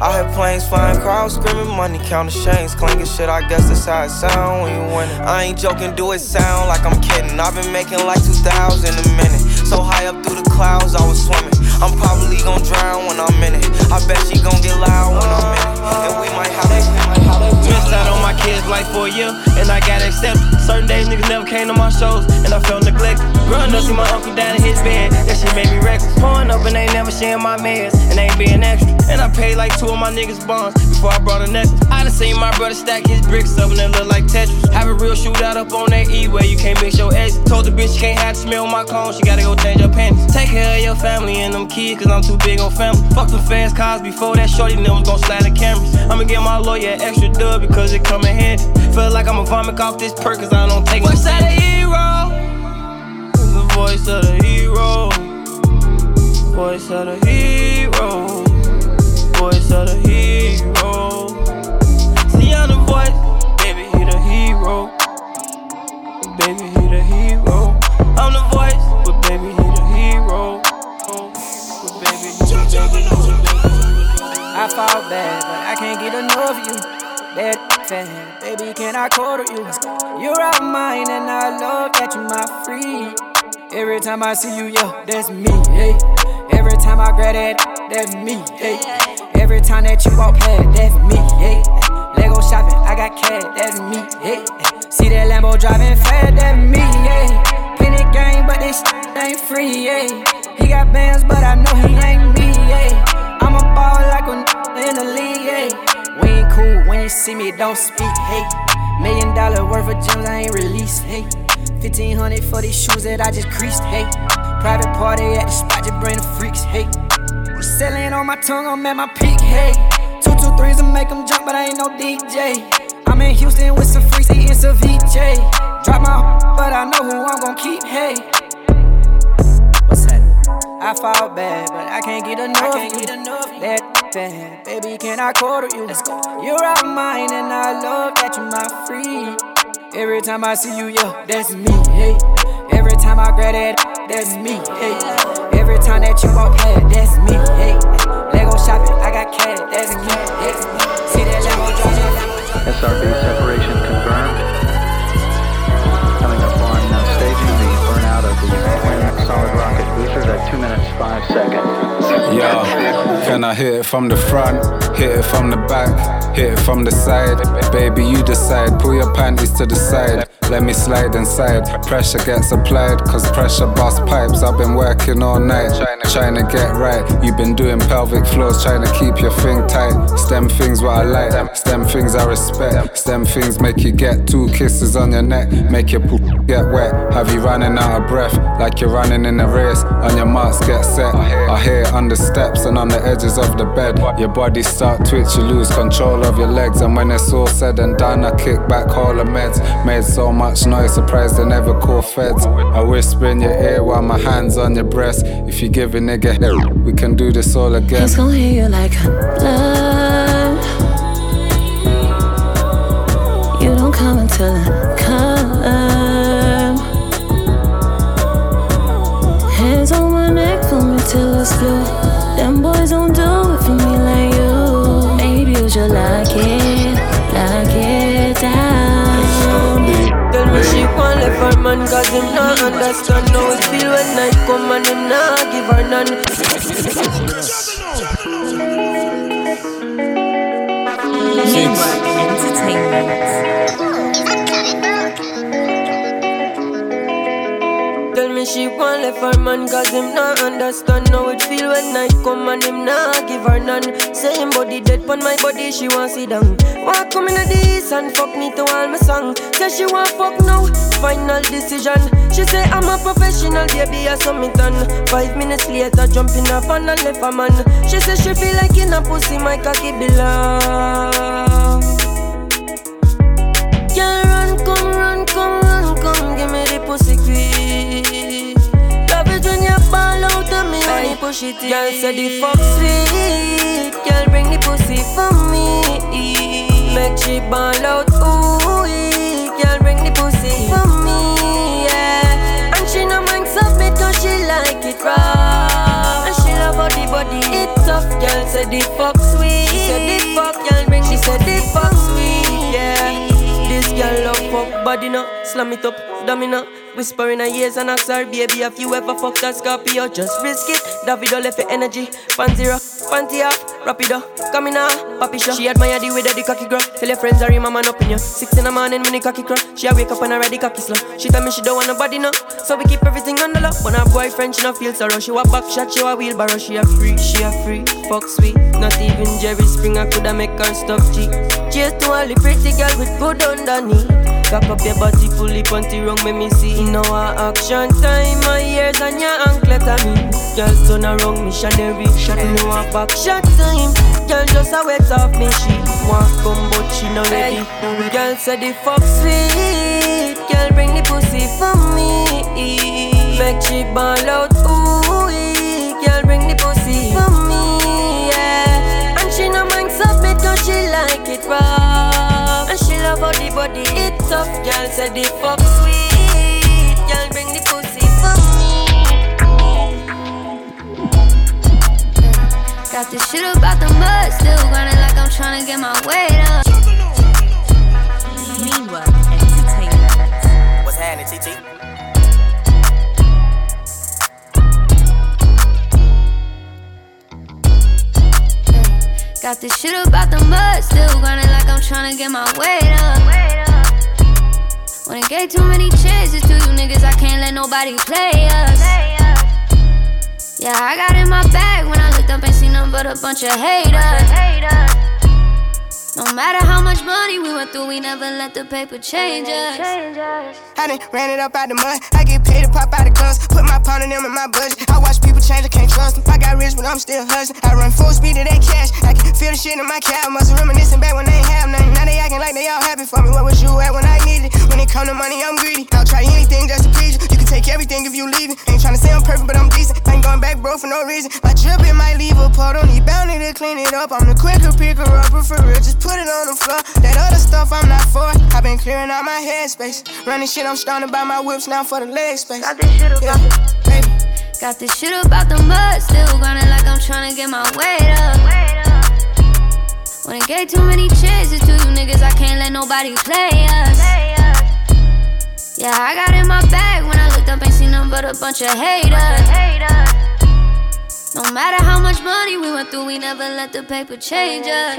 Speaker 56: I heard planes flying, crowds screaming, money counting chains, clanking shit. I guess that's how it sound when you winning. I ain't joking, do it sound like I'm kidding. I've been making like 2,000 a minute. So high up through the clouds, I was swimming. I'm probably gonna drown when I'm in it. I bet she gonna get loud when I'm in it. And we might have
Speaker 9: Out on my kids' life for a year, and I got accepted. Certain days niggas never came to my shows, and I felt neglected. Growing up, see my uncle down in his bed, that shit made me reckless. Pouring up and they never sharing my meds, and ain't being extra. And I paid like two of my niggas' bonds before I brought a necklace. I done seen my brother stack his bricks up and they look like Tetris. Have a real shootout up on that E where you can't mix your eggs. Told the bitch she can't have to smell my cologne, she gotta go change her panties. Take care of your family and them kids, cause I'm too big on family. Fuck the fast cars before that shorty them gon' slide the cameras. I'ma get my lawyer extra dub because drugs, it come in. Feel like I'ma vomit off this perk, cause I don't take Voice of the hero. The voice of the hero. Voice of the hero. Voice of the hero.
Speaker 59: See,
Speaker 9: I'm the voice. Baby, he the hero. Baby, he the hero. I'm the voice, but baby, he the hero. But baby, he the hero.
Speaker 59: I fall back, but I can't get enough of you. That fat, baby, can I quarter you? You're all mine, and I love that you're my free. Every time I see you, yeah, that's me, hey. Every time I grab that, that's me, hey. Every time that you walk past, that's me, hey. Lego shopping, I got cash, that's me, hey. See that Lambo driving fast, that's me, hey. Penny game, but this ain't free, hey. He got bands, but I know he ain't me, hey. I'm a ball like a in the league, hey. We ain't cool when you see me, don't speak, hey. Million dollar worth of gems I ain't released, hey. 1500 for these shoes that I just creased, hey. Private party at the spot, just bring the freaks, hey. Selling on my tongue, I'm at my peak, hey. Two, two, threes to make them jump, but I ain't no DJ. I'm in Houston with some freaks, eating VJ. Drop my, but I know who I'm gon' keep, hey. What's that? I fall bad, but I can't get enough. I can't get enough. That bad, baby, can I quarter you? Let's go. You're all mine, and I love that you're my free. Every time I see you, yeah, that's me, hey. Every time I grab that, that's me, hey. Every time that you walk past, that's me, hey. Lego shopping, I got cash, that's me, hey. See that Lego driving,
Speaker 60: SRB separation confirmed. Coming up on uh, staging the burnout of the twin solid rocket 2 minutes 5 seconds.
Speaker 10: Yo, can I hit it from the front? Hit it from the back? Hit it from the side? Baby, you decide. Pull your panties to the side. Let me slide inside. Pressure gets applied, cause pressure bust pipes. I've been working all night, trying to get right. You've been doing pelvic floors, trying to keep your thing tight. Stem things what I like, stem things I respect. Stem things make you get two kisses on your neck, make your poop get wet. Have you running out of breath, like you're running in a race. On your marks, get set. I hear the steps and on the edges of the bed. Your body start twitch, you lose control of your legs. And when it's all said and done, I kick back all the meds. Made so much noise, surprised they never call feds. I whisper in your ear while my hands on your breast. If you give a nigga we can do this all again.
Speaker 11: It's gonna hit you like blood. You don't come until I come. Till it's blue. Them boys don't do it for me like you. Maybe you should lock it, lock it down.
Speaker 9: Tell me she want left her man Cause him not understand how it feel when night come and him not give her none Tell me she want left her man Cause him not understand how it feel when night come and him not give her none. Him body dead pon my body she want sit down. Want come in the east and fuck me to all my song. Say she want fuck now, final decision. She say I'm a professional baby I saw me done. Five minutes later jump in a fan and left a man. She say she feel like in a pussy my cocky belong. Girl run, come run, come run, come give me the pussy quick of you push it in Girl say the fuck sweet. Girl bring the pussy for me. Make she ball out, ooh Girl bring the pussy for me, yeah. And she no mind submit cause she like it raw. And she love how the body it tough. Girl say the fuck body no. Slam it up, domino Whisper in her ears and ask her Baby, if you ever fuck that Scorpio? Just risk it. Davido left your energy. Panty rock, panty off. Rapido, come in now Papi show She admire the way that the cocky grow. Tell your friends my man up in you Six in the morning when the cocky crow She a wake up and already cocky slow She tell me she don't want nobody no. So we keep everything on the low When her boyfriend she no feel sorrow. She wa back shot, she wa wheelbarrow. She a free, she a free Fuck sweet. Not even Jerry Springer coulda make her stop G Cheers to all the pretty girl with good underneath Cock up your body fully panty wrong, make me see In our action. Time, my ears and your anklet on me Girl turn around, missionary. Shot our back shot time. Girl just a wet off me, she want come but she no ready Girl say the fuck sweet. Girl bring the pussy for me. Make she ball out, ooh Say the fuck sweet Girl bring the pussy for me
Speaker 30: Got this shit about the mud, still grinding like I'm trying to get my weight up.
Speaker 7: Meanwhile, entertainment.
Speaker 61: What's happening, TT?
Speaker 30: Got this shit about the mud, still grinding like I'm trying to get my weight up. When it gave too many chances to you niggas, I can't let nobody play us. Yeah, I got in my bag when I looked up and seen nothing but a bunch of haters. No matter how much money we went through, we never let the paper change us.
Speaker 13: I done ran it up out the mud. I get paid to pop out the clubs. Put my pound in them in my budget. I watch people change, I can't trust them. I got rich, but I'm still hustling. I run full speed to that cash. I can feel the shit in my cab. Must reminiscing back when they ain't have nothing. Now they acting like they all happy for me. Where was you at when I needed it? When it come to money, I'm greedy. I'll try anything just to please you. You can take everything if you leave it. Ain't trying to say I'm perfect, but I'm decent. Ain't going back, bro, for no reason. My drip, it might leave a part. Don't need bounty to clean it up. I'm the quicker picker upper for real. Just put it on the floor. That other stuff I'm not for. I've been clearing out my headspace. Running shit, I'm starting to buy my whips now for the leg space. Got this shit about yeah, baby.
Speaker 30: Got this shit about the mud, still grinding like I'm trying to get my weight up. When it gave too many chances to you niggas, I can't let nobody play us. Yeah, I got in my bag when I looked up and seen nothing but a bunch of haters. No matter how much money we went through, we never let the paper change us.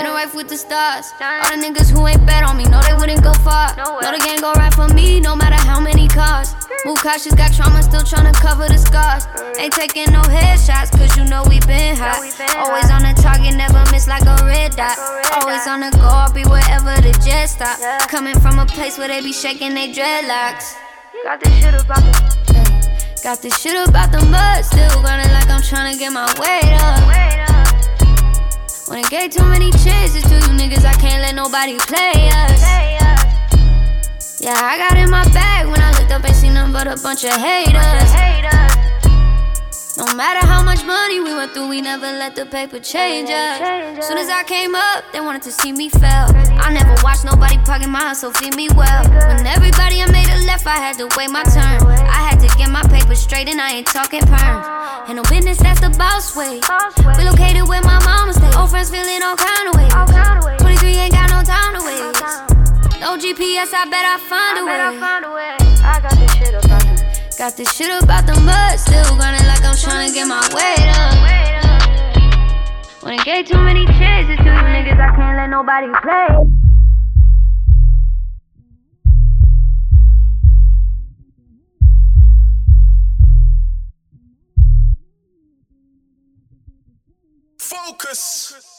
Speaker 30: In a life with the stars. All the niggas who ain't bet on me know they wouldn't go far. Know the game go right for me, no matter how many cars. Hmm. Move cautious, got trauma, still tryna cover the scars. Hmm. Ain't taking no headshots, cause you know we been hot. Always on the target, never miss like a red dot. Always on the go, I'll be wherever the jet stop. Coming from a place where they be shaking they dreadlocks. Got this shit about the Got this shit about the mud, still grinding like I'm trying to get my weight up. When it gave too many chances to you niggas, I can't let nobody play us. Yeah, I got in my bag when I looked up and seen nothing but a bunch of haters. No matter how much money we went through, we never let the paper change us. Soon as I came up, they wanted to see me fail. I never watched nobody pocket my hustle feed me well. When everybody I made a left, I had to wait my turn. I had to get my paper straight, and I ain't talking perms. And no business, that's the boss way. Relocated where my mama stay. Old friends feeling all kind of ways. 23 ain't got no time to waste. No GPS, I bet I find a way. I got this shit them. Got this shit about the mud, still grinding like I'm trying to get my weight up. When it gave too many chances to you niggas, I can't let nobody play.
Speaker 62: Focus. Focus.